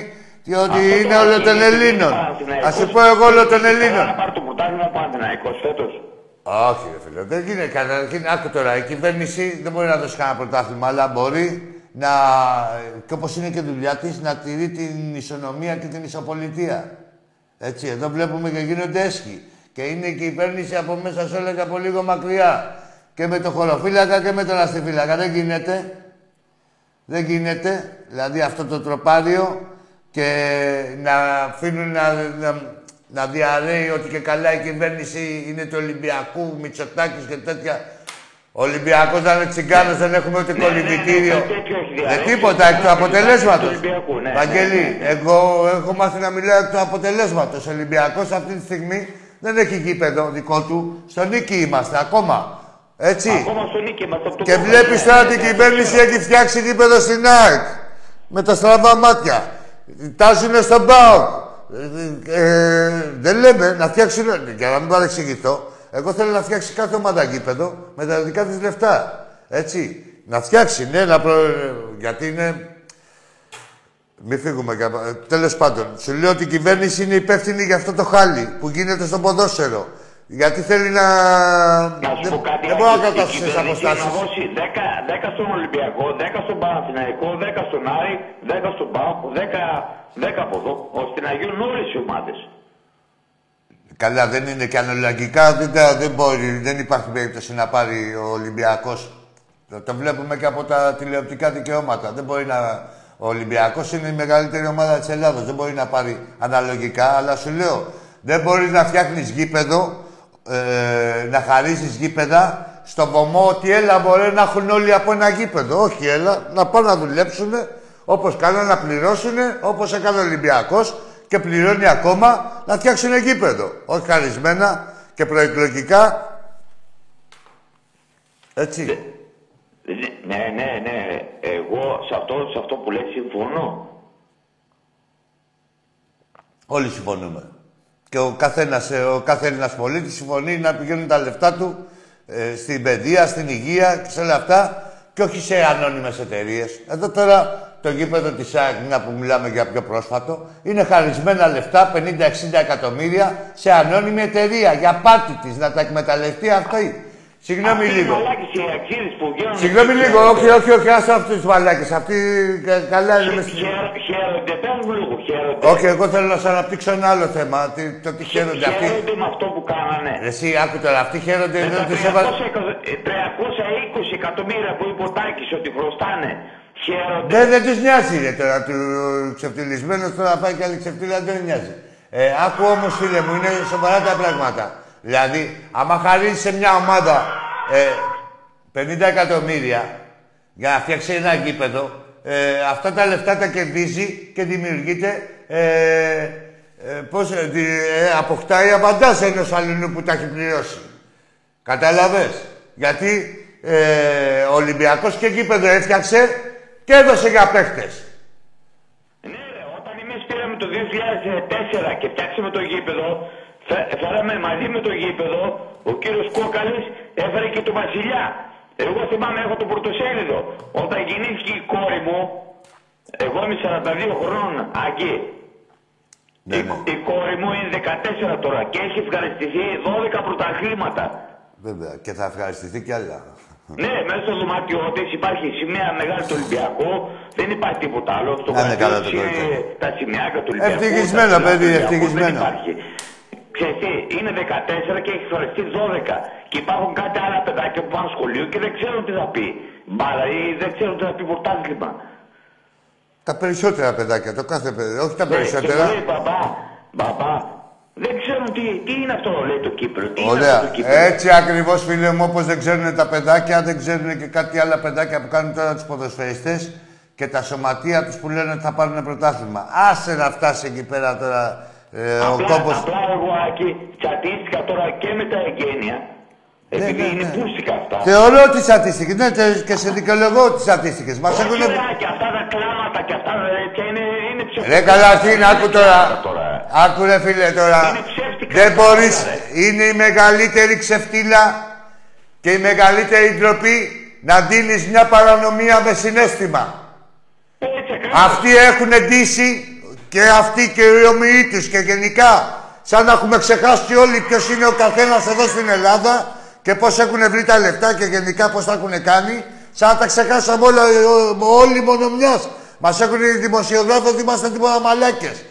ότι Αυτό είναι το όλο των είναι Ελλήνων. Παναθηναϊκός. Α σου πω εγώ όλο των Ήθελα Ελλήνων. Να πάρει το πρωτάθλημα Παναθηναϊκός φέτος. Όχι, ρε φίλε, δεν γίνεται. Καταρχήν, άκου τώρα, η κυβέρνηση δεν μπορεί να δώσει κανένα πρωτάθλημα, αλλά μπορεί να, και όπως είναι και δουλειά της, να τηρεί την ισονομία και την ισοπολιτεία. Έτσι, εδώ βλέπουμε και γίνονται έσχοι. Και είναι η κυβέρνηση από μέσα σε όλα και από λίγο μακριά. Και με το χωροφύλακα και με τον αστιφύλακα. Δεν γίνεται. Δεν γίνεται. Δηλαδή αυτό το τροπάριο και να αφήνουν να, να, να διαρρέει ότι και καλά η κυβέρνηση είναι του Ολυμπιακού, Μητσοτάκης και τέτοια. Ο Ολυμπιακός να είναι τσιγκάνος, δεν έχουμε ούτε κολυμπητήριο. ναι, ναι, τέτοιο έχει Δεν διαρρεύσει. τίποτα, εκ του Του αποτελέσματος. Ολυμπιακού, ναι, Βαγγέλη, ναι, ναι. εγώ έχω μάθει να μιλάω εκ του αποτελέσματος. Ο Ολυμπιακός αυτή τη στιγμή δεν έχει γήπεδο δικό του. Στο νίκη είμαστε ακόμα. Έτσι. Ακόμα στο νίκη μας. από το Και κόμμα. βλέπεις Ναι, τώρα ναι, την ναι, κυβέρνηση ναι. έχει φτιάξει γήπεδο στην ΑΕΚ. Με τα στραβά μάτια. Τάζουνε στον ΠΑΟΚ. Ε, ε, δεν λέμε να φτιάξουν. Για να μην παρεξηγηθώ, εγώ θέλω να φτιάξει κάθε ομάδα γήπεδο με τα δικά της λεφτά. Έτσι. Να φτιάξει, ναι, να προ... γιατί είναι. Μην φύγουμε. Τέλος πάντων, σου λέω ότι η κυβέρνηση είναι υπεύθυνη για αυτό το χάλι που γίνεται στο ποδόσφαιρο. Γιατί θέλει να. Να σου πω κάτι. δεν μπορώ να Άκη, η κρατάσω τις κυβέρνηση αποστάσεις. Να δώσει 10, 10 στον Ολυμπιακό, 10 στον Παναθηναϊκό, 10 στον Άρη, 10 στον ΠΑΟΚ, 10, 10 από εδώ, ώστε να γίνουν όλες οι ομάδες. Καλά, δεν είναι και αναλογικά, δεν, τα- δεν μπορεί, δεν υπάρχει περίπτωση να πάρει ο Ολυμπιακός. Το, το βλέπουμε και από τα τηλεοπτικά δικαιώματα. Δεν μπορεί να... Ο Ολυμπιακός είναι η μεγαλύτερη ομάδα της Ελλάδος. Δεν μπορεί να πάρει αναλογικά, αλλά σου λέω, δεν μπορεί να φτιάχνεις γήπεδο, ε, να χαρίζεις γήπεδα στον βωμό ότι έλα μπορεί να έχουν όλοι από ένα γήπεδο. Όχι, έλα, να πάνε να δουλέψουν όπως κάνανε να πληρώσουν, όπως έκανε ο Ολυμπιακός και πληρώνει ακόμα να φτιάξουν γήπεδο. Όχι χαρισμένα και προεκλογικά. Έτσι. Ναι, ναι, ναι. Εγώ σε αυτό, σε αυτό που λέει συμφωνώ. Όλοι συμφωνούμε. Και ο καθένας, ε, ο κάθε Έλληνας πολίτης συμφωνεί να πηγαίνουν τα λεφτά του ε, στην παιδεία, στην υγεία και σε όλα αυτά και όχι σε ανώνυμες εταιρείες. Εδώ τώρα το γήπεδο της ΑΕΚ, μια που μιλάμε για πιο πρόσφατο, είναι χαρισμένα λεφτά, 50-60 εκατομμύρια, σε ανώνυμη εταιρεία, για πάτη της, να τα εκμεταλλευτεί αυτή. Συγγνώμη Αυτοί οι λίγο. μαλάκες οι αξίδες που βγαίνουν... Συγγνώμη λίγο, όχι, όχι, όχι, άσε αυτούς τους μαλάκες. Αυτοί κα- καλά είναι μες στην... Χαίρο- Χαίρονται, πες μου λίγο, χαίρονται. Όχι, εγώ θέλω να σα αναπτύξω ένα άλλο θέμα. τι- Το τι χαίρονται αυτοί. Χαίρονται με αυτό που κάνανε. Εσύ, άκου τώρα, αυτοί χαίρονται Με εδώ τα τους 300 έβαλε. εκατο- ε, 320 εκατομμύρια που είπε ο Τάκης ότι χρωστάνε. Χαίρονται. Δεν, δεν τους νοιάζει ρε, τώρα του ξεφτυλισμένου τώρα να πάει και άλλη ξεφτύλα, δεν τους νοιάζει. Ε, άκου όμως, φίλε μου, είναι σοβαρά τα πράγματα. Δηλαδή, άμα χαρίσει σε μια ομάδα ε, 50 εκατομμύρια για να φτιάξει ένα γήπεδο, ε, αυτά τα λεφτά τα κερδίζει και δημιουργείται. Ε, ε, πώς, ε, δι- ε, αποκτάει αβαντάζ ενός αλλού που τα έχει πληρώσει. Κατάλαβες. Γιατί ε, ο Ολυμπιακός και γήπεδο έφτιαξε και έδωσε για παίχτες. Ναι, ρε, όταν εμείς πήραμε το 2004 και φτιάξαμε το γήπεδο, φε- φέραμε μαζί με το γήπεδο, ο κύριος Κόκαλης έφερε και το Βασιλιά. Εγώ θυμάμαι, έχω το πρωτοσέλιδο. Όταν γεννήθηκε η κόρη μου, εγώ είμαι 42 χρόνων, Αγγί. Ναι, η, ναι. η κόρη μου είναι 14 τώρα και έχει ευχαριστηθεί 12 πρωταθλήματα. Βέβαια. Και θα ευχαριστηθεί κι άλλα. Ναι, μέσα στο δωμάτιό της υπάρχει σημαία μεγάλη του Ολυμπιακού, δεν υπάρχει τίποτα άλλο. Στο Να είναι γραφείο καλά το της είναι κορίτσι. τα σημαίακια του Ολυμπιακού. Ευτυχισμένο, τα σημαία παιδί, του Ολυμπιακού, ευτυχισμένο. Δεν υπάρχει. Ξέρεις τι, είναι 14 και έχει φορεστεί 12. Και υπάρχουν κάτι άλλα παιδάκια που πάνε σχολείο και δεν ξέρουν τι θα πει. Μπάλα ή δεν ξέρουν τι θα πει πρωτάθλημα. Τα περισσότερα παιδάκια, το κάθε παιδί. Όχι τα Ναι, Και περισσότερα. μου λέει μπαμπά, μπαμπά, δεν ξέρουν τι, τι είναι αυτό, λέει το Κύπρο. Τι είναι Ωραία. αυτό το Κύπρο. Έτσι ακριβώς, φίλε μου, όπως δεν ξέρουν τα παιδάκια, δεν ξέρουν και κάτι άλλα παιδάκια που κάνουν τώρα τους ποδοσφαιριστές και τα σωματεία τους που λένε ότι θα πάρουν πρωτάθλημα. Άσε να φτάσει εκεί πέρα τώρα ε, ο Απλά, κόμπος. απλά εγώ, Άκη, τσατίστηκα τώρα και με τα εγγένεια. Επειδή ναι, είναι ναι. πούστικα αυτά. Θεωρώ τις στατιστικέ. Ναι, τε- και σε δικαιολογώ τις στατιστικέ. Μας Όχι, έχουν. ρε, Άκη, αυτά τα κλάματα και αυτά ε, είναι, είναι ψεύτικα. Ρε καλά, τι είναι, άκου τώρα. τώρα. Άκου ρε φίλε τώρα. Είναι ψεύτικα Δεν αυτά, μπορείς. ρε. Είναι η μεγαλύτερη ξεφτύλα και η μεγαλύτερη ντροπή να δίνεις μια παρανομία με συνέστημα. Έτσι ακριβώς. Αυτοί έχουν ντύσει και αυτοί και οι ομοιοί τους και γενικά σαν να έχουμε ξεχάσει όλοι ποιος είναι ο καθένας εδώ στην Ελλάδα και πώς έχουν βρει τα λεφτά και γενικά πώς τα έχουν κάνει σαν να τα ξεχάσαμε όλα, ε, όλοι μόνο μιας. Μας έχουν οι δημοσιογράφοι ότι είμαστε τίποτα μαλάκες.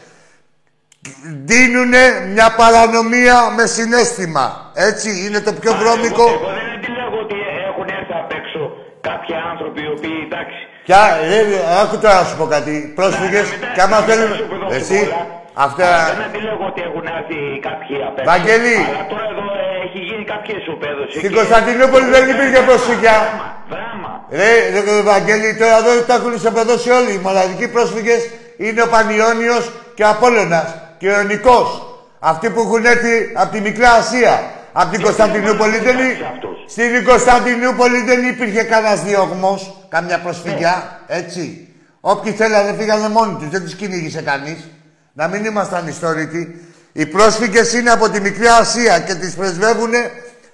Δίνουνε μια παρανομία με συνέστημα. Έτσι, είναι το πιο Μα, βρώμικο. Εγώ, εγώ δεν αντιλέγω ότι έχουν έρθει απ' έξω κάποιοι άνθρωποι οι οποίοι εντάξει. Ποια, ρε, άκου τώρα να σου πω κάτι. Πρόσφυγες, μετά- και άμα μετά θέλουν... σου πω εδώ Εσύ, στην πόλα, αυτά... αλλά Δεν αντιλέγω ότι έχουν έρθει κάποιοι απ' έξω. Βαγγέλη. Αλλά τώρα εδώ ε, έχει γίνει κάποια ισοπαίδωση. Στην και- Κωνσταντινούπολη δεν υπήρχε προσφυγιά. Δράμα. Ρε, ρε, Βαγγέλη, τώρα εδώ τα έχουν ισοπεδώσει όλοι. Οι μοναδικοί πρόσφυγες είναι ο Πανιόνιος και ο Απόλλωνας και ο Νικός. Αυτοί που έχουν έρθει από τη Μικρά Ασία. Από την Κωνσταντινούπολη δεν είναι. Στην Κωνσταντινούπολη δεν υπήρχε κανένας διώγμος, καμιά προσφυγιά, έτσι. Όποιοι θέλανε φύγανε μόνοι τους, δεν τους κυνήγησε κανείς. Να μην ήμασταν ιστορικοί. Οι πρόσφυγες είναι από τη Μικρή Ασία και τις πρεσβεύουν.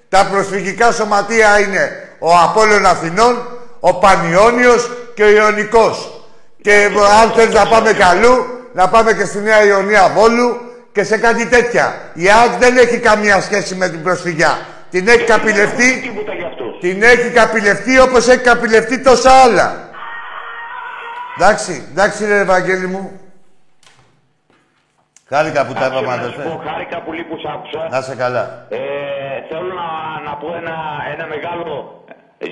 Τα προσφυγικά σωματεία είναι ο Απόλλων Αθηνών, ο Πανιόνιος και ο Ιωνικός. Και αν θέλει να πάμε καλού, να πάμε και στη Νέα Ιωνία Βόλου και σε κάτι τέτοια. Η ΑΕΚ δεν έχει καμία σχέση με την προσφυγιά. Την έχει καπηλευτεί, Τίποτα για αυτούς. την έχει καπηλευτεί όπως έχει καπηλευτεί τόσα άλλα. Εντάξει, εντάξει ρε Ευαγγέλη μου. Χάρηκα που τα Άκουσα είπαμε να σου αδερφέ. πω, χάρηκα πολύ που σ' άκουσα. Να σε καλά. Ε, θέλω να, να πω ένα, ένα μεγάλο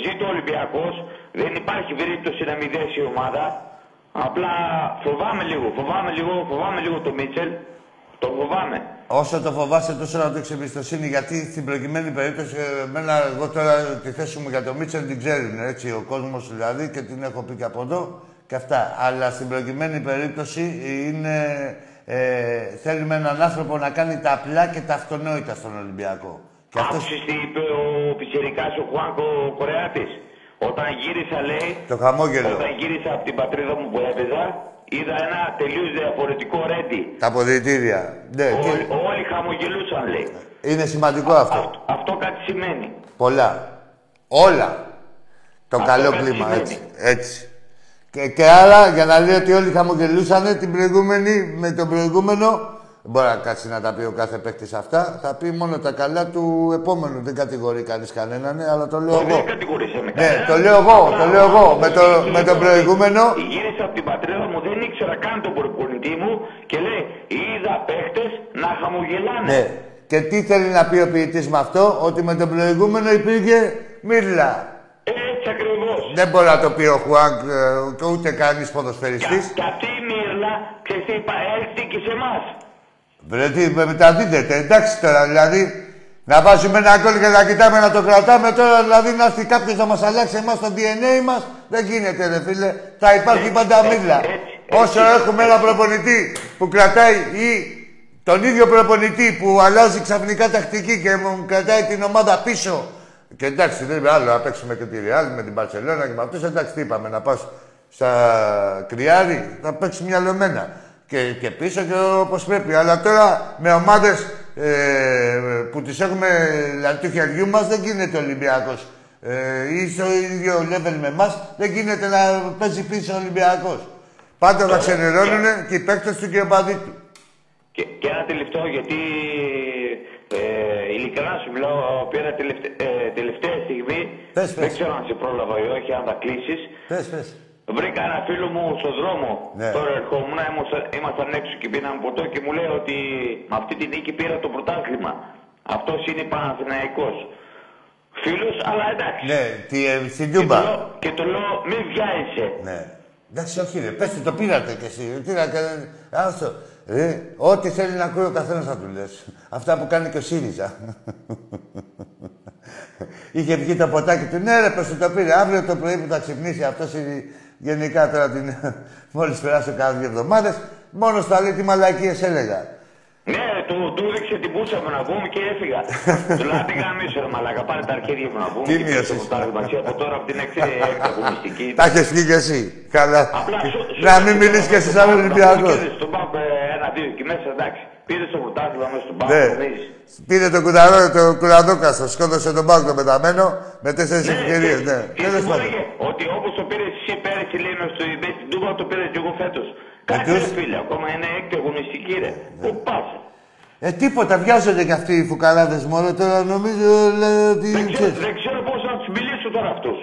ζήτο Ολυμπιακός. Δεν υπάρχει περίπτωση να μην δέσει η ομάδα. Απλά φοβάμαι λίγο, φοβάμαι λίγο, φοβάμαι λίγο το Μίτσελ. Το φοβάμαι. Όσο το φοβάσαι, τόσο να το έχεις εμπιστοσύνη. Γιατί στην προκειμένη περίπτωση, ε, εμένα, εγώ τώρα τη θέση μου για το Μίτσελ την ξέρουν έτσι ο κόσμος δηλαδή και την έχω πει και από εδώ και αυτά. Αλλά στην προκειμένη περίπτωση είναι. Ε, θέλουμε έναν άνθρωπο να κάνει τα απλά και τα αυτονόητα στον Ολυμπιακό. Και αυτός Άκουσες τι είπε ο Πιτσιρικάς ο Χουάνκο ο Κορεάτης; Όταν γύρισα λέει, το χαμόγελο. όταν γύρισα από την πατρίδα μου που έπαιζα, είδα ένα τελείως διαφορετικό ρέντι. Τα αποδητήρια. Ναι, και Όλοι, όλοι χαμογελούσαν λέει. είναι σημαντικό αυτό. Αυτό, αυτό κάτι σημαίνει. Πολλά. Όλα. Το Αυτό καλό κάτι κλίμα, σημαίνει. έτσι. έτσι. Και, και άρα, για να λέει ότι όλοι χαμογελούσανε την προηγούμενη, με τον προηγούμενο, δεν μπορεί να κάτσει να τα πει ο κάθε παίκτης αυτά. Θα πει μόνο τα καλά του επόμενου. Δεν κατηγορεί κανείς κανέναν, αλλά το λέω εγώ. Δεν κατηγορήσαμε Ναι, κανέναν. το λέω εγώ, το λέω εγώ. Με, το, με τον προηγούμενο, Γύρισα από την πατρίδα μου, δεν ήξερα καν τον προπονητή μου και λέει, είδα παίχτες να χαμογελάνε. ναι. Και τι θέλει να πει ο ποιητής με αυτό, ότι με τον προηγούμενο υπήρχε μύρλα. Έτσι ακριβώς. Δεν μπορεί να το πει ο Χουάνκ ε, και ούτε κανείς Και, ποδοσφαιριστής. και αυτή η μύρλα, ξέρεις τι είπα, έρθει και σε εμάς. Βρε τι, με μεταδίδεται. Εντάξει τώρα, δηλαδή, να βάζουμε ένα γκολ και να κοιτάμε να το κρατάμε. Τώρα, δηλαδή, να έρθει κάποιος να μας αλλάξει εμάς το DNA μας, δεν γίνεται, ρε φίλε. Θα υπάρχει πάντα μίλα. έτσι, Όσο έχουμε ένα προπονητή που κρατάει ή τον ίδιο προπονητή που αλλάζει ξαφνικά τακτική και μου κρατάει την ομάδα πίσω. Και εντάξει, δεν είναι άλλο να παίξουμε και τη Real με την Barcelona και με αυτούς. Εντάξει, τι είπαμε, να πας στα κρυάρι, θα παίξεις μια λεμένα. Και, και πίσω και όπως πρέπει. Αλλά τώρα με ομάδες ε, που τις έχουμε δηλαδή του χεριού μας δεν γίνεται Ολυμπιακός. Ε, ή στο ίδιο level με εμάς δεν γίνεται να παίζει πίσω ο Ολυμπιακός. Πάντα θα ξενερώνουν και οι παίκτες του και οι οπαδοί του. Και, και ένα τελευταίο, γιατί ε, ειλικρινά σου μιλάω, πήρα τελευταία, ε, τελευταία στιγμή. Πες, Δεν πες. ξέρω αν σε πρόλαβα ή όχι, αν θα κλείσεις. Πες, πες. Βρήκα ένα φίλο μου στον δρόμο. Ναι. Τώρα ερχόμουν, ήμασταν- ήμασταν έξω και πίναμε ποτό και μου λέει ότι με αυτή την νίκη πήρα το πρωτάθλημα. Αυτός είναι Παναθηναϊκός. Φίλος, αλλά εντάξει. Ναι, τι, ε, στην Και Τούμπα. το, λέω, και το λέω, μην βιάζεσαι. Ναι. Εντάξει, όχι ρε, πες του, το πήρατε κι εσύ. Τι να κάνετε, άστο. Ε, ό,τι θέλει να ακούει ο καθένας θα του λες. Αυτά που κάνει και ο ΣΥΡΙΖΑ. Είχε βγει το ποτάκι του, ναι ρε, πες του το πήρε. Αύριο το πρωί που θα ξυπνήσει αυτός η- γενικά τώρα την... Μόλις περάσει κάνα δύο εβδομάδες, μόνος θα λέει τι μαλακίες έλεγα. Ναι, του, του έδειξε την πούσα μου να πούμε και έφυγα. του λέω, τι γαμίσου ρε μαλάκα, πάρε τα αρχίδια μου να πούμε. Τι και πήρε μείωσες. το πρωτάθλημα. Και από τώρα από την έκτη αγωνιστική. Τα έχεις βγει κι εσύ. Καλά. Απλά σου- σου- Να μην μιλήσεις κι εσύ σαν Ολυμπιακός. Κέρδισε Στον Πάοκ ε, ένα-δύο και μέσα εντάξει. Πήρε το πρωτάθλημα μέσα στον Πάοκ. Ναι. νομίζεις. Πήρε το κουδαρό, το κουραδόκαστο, σκότωσε τον πάγκο πεταμένο με τέσσερις Ναι, ευκαιρίες, και- ναι. Και Τέλος σου πάντων. έλεγε ότι όπως το πήρες εσύ πέρυσι λέει με στο eBay στην Τούμπα, το πήρες και εγώ φέτος. Κάτι ποιος; ρε φίλε, ακόμα είναι έκτη αγωνιστική ρε. Πού πας; Ε, τίποτα, βιάζονται κι αυτοί οι φουκαράδες μόνο. Τώρα νομίζω λέει ότι. Δεν ξέρω, ξέρεις. δεν ξέρω πώς να τους μιλήσω τώρα αυτούς.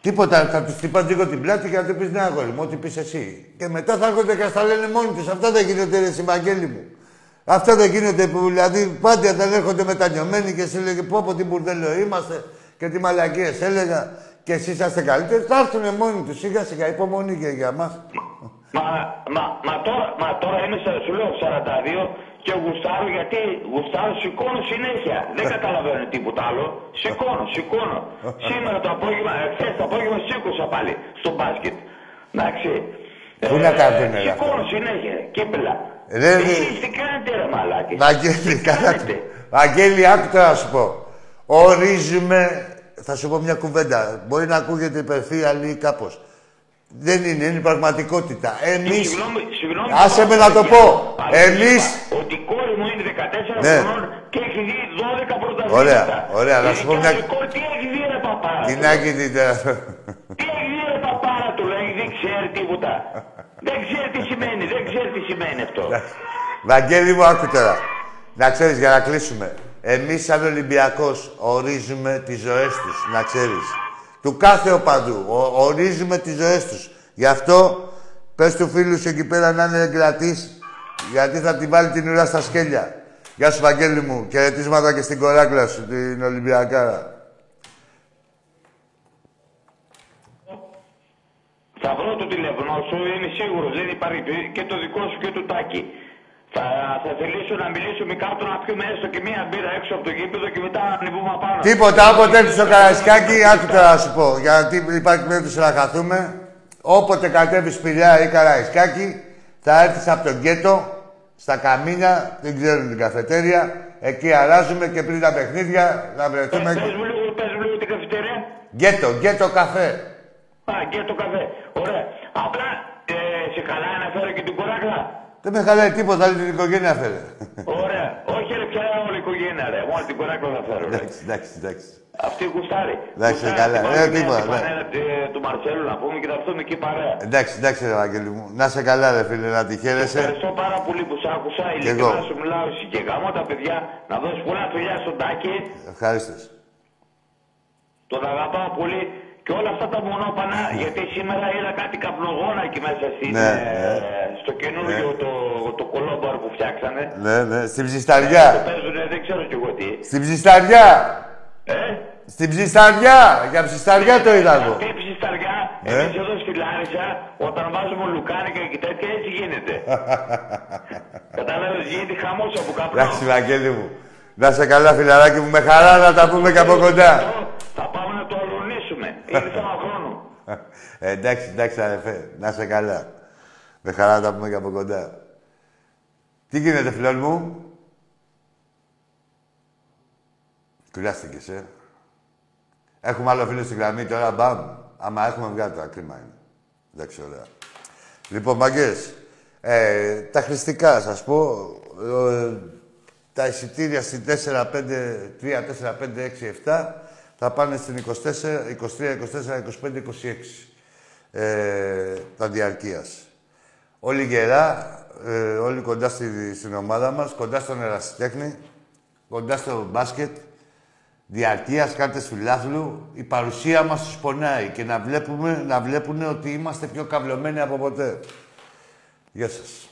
Τίποτα, θα τους χτυπάς λίγο την πλάτη και να του πεις ναι, αγόρι μου, ό,τι πεις εσύ. Και μετά θα έρχονται και θα τα λένε μόνοι τους. Αυτά δεν γίνονται, ρε Συμμαγγέλη μου. Αυτά δεν γίνονται που δηλαδή πάντα δεν έρχονται μετανιωμένοι και εσύ λέγε πω από τι μπουρδέλο είμαστε και τι μαλακίες έλεγα και εσείς είσαστε καλύτεροι. Θα έρθουν μόνοι τους σιγά σιγά, υπομονή και για μας. Μα, μα, μα, τώρα, μα τώρα είμαι, σα- σου λέω 42 και γουστάρω γιατί γουστάρω, σηκώνω συνέχεια. Δεν καταλαβαίνω τίποτα άλλο. Σηκώνω, σηκώνω. Σήμερα το απόγευμα, χθες το απόγευμα σήκωσα πάλι στο μπάσκετ. Εντάξει. Πού να κάνουνε, ρε, Σηκώνω συνέχεια, κύπελα. Ρε, ρε. Εσείς τι κάνετε ρε μαλάκι. Βαγγέλη, Τι καλά. κάνετε; Βαγγέλη, άκου τώρα να σου πω. Ορίζουμε θα σου πω μια κουβέντα. Μπορεί να ακούγεται υπερφύαλη ή κάπως. Δεν είναι, είναι η πραγματικότητα. Εμείς... Συγγνώμη, συγγνώμη. Άσε με να το πω. Αλλά Εμείς... είπα Ότι η κόρη μου είναι 14 Ναι. χρονών και έχει δει 12 πρωταθλήματα. Ωραία, ωραία, να σου πω μια- Η κόρη τι έχει δει ρε παπάρα. Τι του. να γίνει τώρα. Τι έχει δει ρε παπάρα του, λέει, δεν ξέρει τίποτα. δεν ξέρει τι σημαίνει, δεν ξέρει τι σημαίνει αυτό. Βαγγέλη μου, άκου τώρα. Να ξέρεις, για να κλείσουμε. Εμείς σαν Ολυμπιακός ορίζουμε τις ζωές τους, να ξέρεις. Του κάθε οπαδού. Ο- ορίζουμε τις ζωές τους. Γι' αυτό, πες του φίλου σου εκεί πέρα να είναι εγκρατής, γιατί θα την βάλει την ουρά στα σκέλια. Γεια σου, Βαγγέλη μου. Χαιρετίσματα και στην κοράκλα σου, την Ολυμπιακάρα. Θα βρω το τηλέφωνο σου, είμαι σίγουρος. Δεν υπάρχει και το δικό σου και του τάκι. Θα, θα θελήσω να μιλήσω με κάποιον να πιούμε έστω και μία μπύρα έξω από το γήπεδο και μετά να ανεβούμε απάνω. Τίποτα, όποτε έρθει στο Καραϊσκάκι, άκου τώρα να σου πω. Γιατί υπάρχει περίπτωση να χαθούμε. Όποτε κατέβει σπηλιά ή Καραϊσκάκι, θα έρθεις από τον γκέτο, στα καμίνια, δεν ξέρουν την καφετέρια. Εκεί αράζουμε και πριν τα παιχνίδια να Πες βρεθούμε. πες μου λίγο, πες μου λίγο την καφετέρια. Γκέτο, γκέτο καφέ. Α, και το καφέ. Ωραία. Απλά ε, σε καλά να φέρω και την κουράκλα. Δεν με χαλάει τίποτα, άλλη την οικογένεια φέρε. Ωραία. Όχι ρε πια όλη η οικογένεια ρε. Μόνο την κουράκλα θα φέρω ρε. εντάξει, εντάξει, εντάξει. Αυτή γουστάρει. Εντάξει, Γουστάρει, καλά. την πάμε Ε, μια τίποτα, στην ναι. πανέλα, ε, του Μαρσέλου να πούμε και θα έρθουμε εκεί παρέα. Εντάξει, εντάξει, ρε Βαγγέλη μου. Να σε καλά, ρε φίλε, να τη χαίρεσαι. Ευχαριστώ πάρα πολύ που σ' άκουσα. εγώ. Ειλικρινά σου μιλάω εσύ και γαμώ τα παιδιά. Να δώσεις πολλά φιλιά στον Τάκη. Ευχαριστώ. Τον αγαπάω πολύ. Και όλα αυτά τα μονόπανα, γιατί σήμερα είδα κάτι καπνογόνα εκεί μέσα στην, Ναι, ε, ναι. στο καινούργιο το, το κολόμπαρο που φτιάξανε. Ναι, ναι, στην Το ψισταριά. παίζουνε, δεν ξέρω κι εγώ τι. Στην ψισταριά. Ε, Στην ψισταριά! Για ψισταριά το είδα εγώ. αυτή η ψισταριά, Ε. εμείς εδώ στη Λάρισα, όταν βάζουμε λουκάνικα και τέτοια, έτσι γίνεται. Κατάλαβες, γίνεται χαμός από καπνό. Εντάξει, Βαγγέλη μου. Να σε καλά, φιλαράκι μου. Με χαρά να τα πούμε και από κοντά. Θα πάμε να το αλωνίσουμε. Είναι θέμα χρόνου. Ε, εντάξει, εντάξει, αδερφέ. Να σε καλά. Με χαρά να τα πούμε και από κοντά. Τι γίνεται, φιλόν μου; Κουράστηκες, ε. Έχουμε άλλο φίλο στην γραμμή τώρα, μπαμ. Άμα έχουμε βγάλει το κρίμα είναι. Εντάξει, ωραία. Λοιπόν, μαγκές, ε, τα χρηστικά, σας πω, ε, τα εισιτήρια στην 4, 5, 3, 4, 5, 6, 7 θα πάνε στην 24, 23, 24, 25, 26 ε, τα διαρκείας. Όλοι γερά, ε, όλοι κοντά στη, στην ομάδα μας, κοντά στον ερασιτέχνη, κοντά στο μπάσκετ, διαρκείας, κάρτες φιλάθλου, η παρουσία μας τους πονάει και να βλέπουμε, να βλέπουν ότι είμαστε πιο καυλωμένοι από ποτέ. Γεια σας.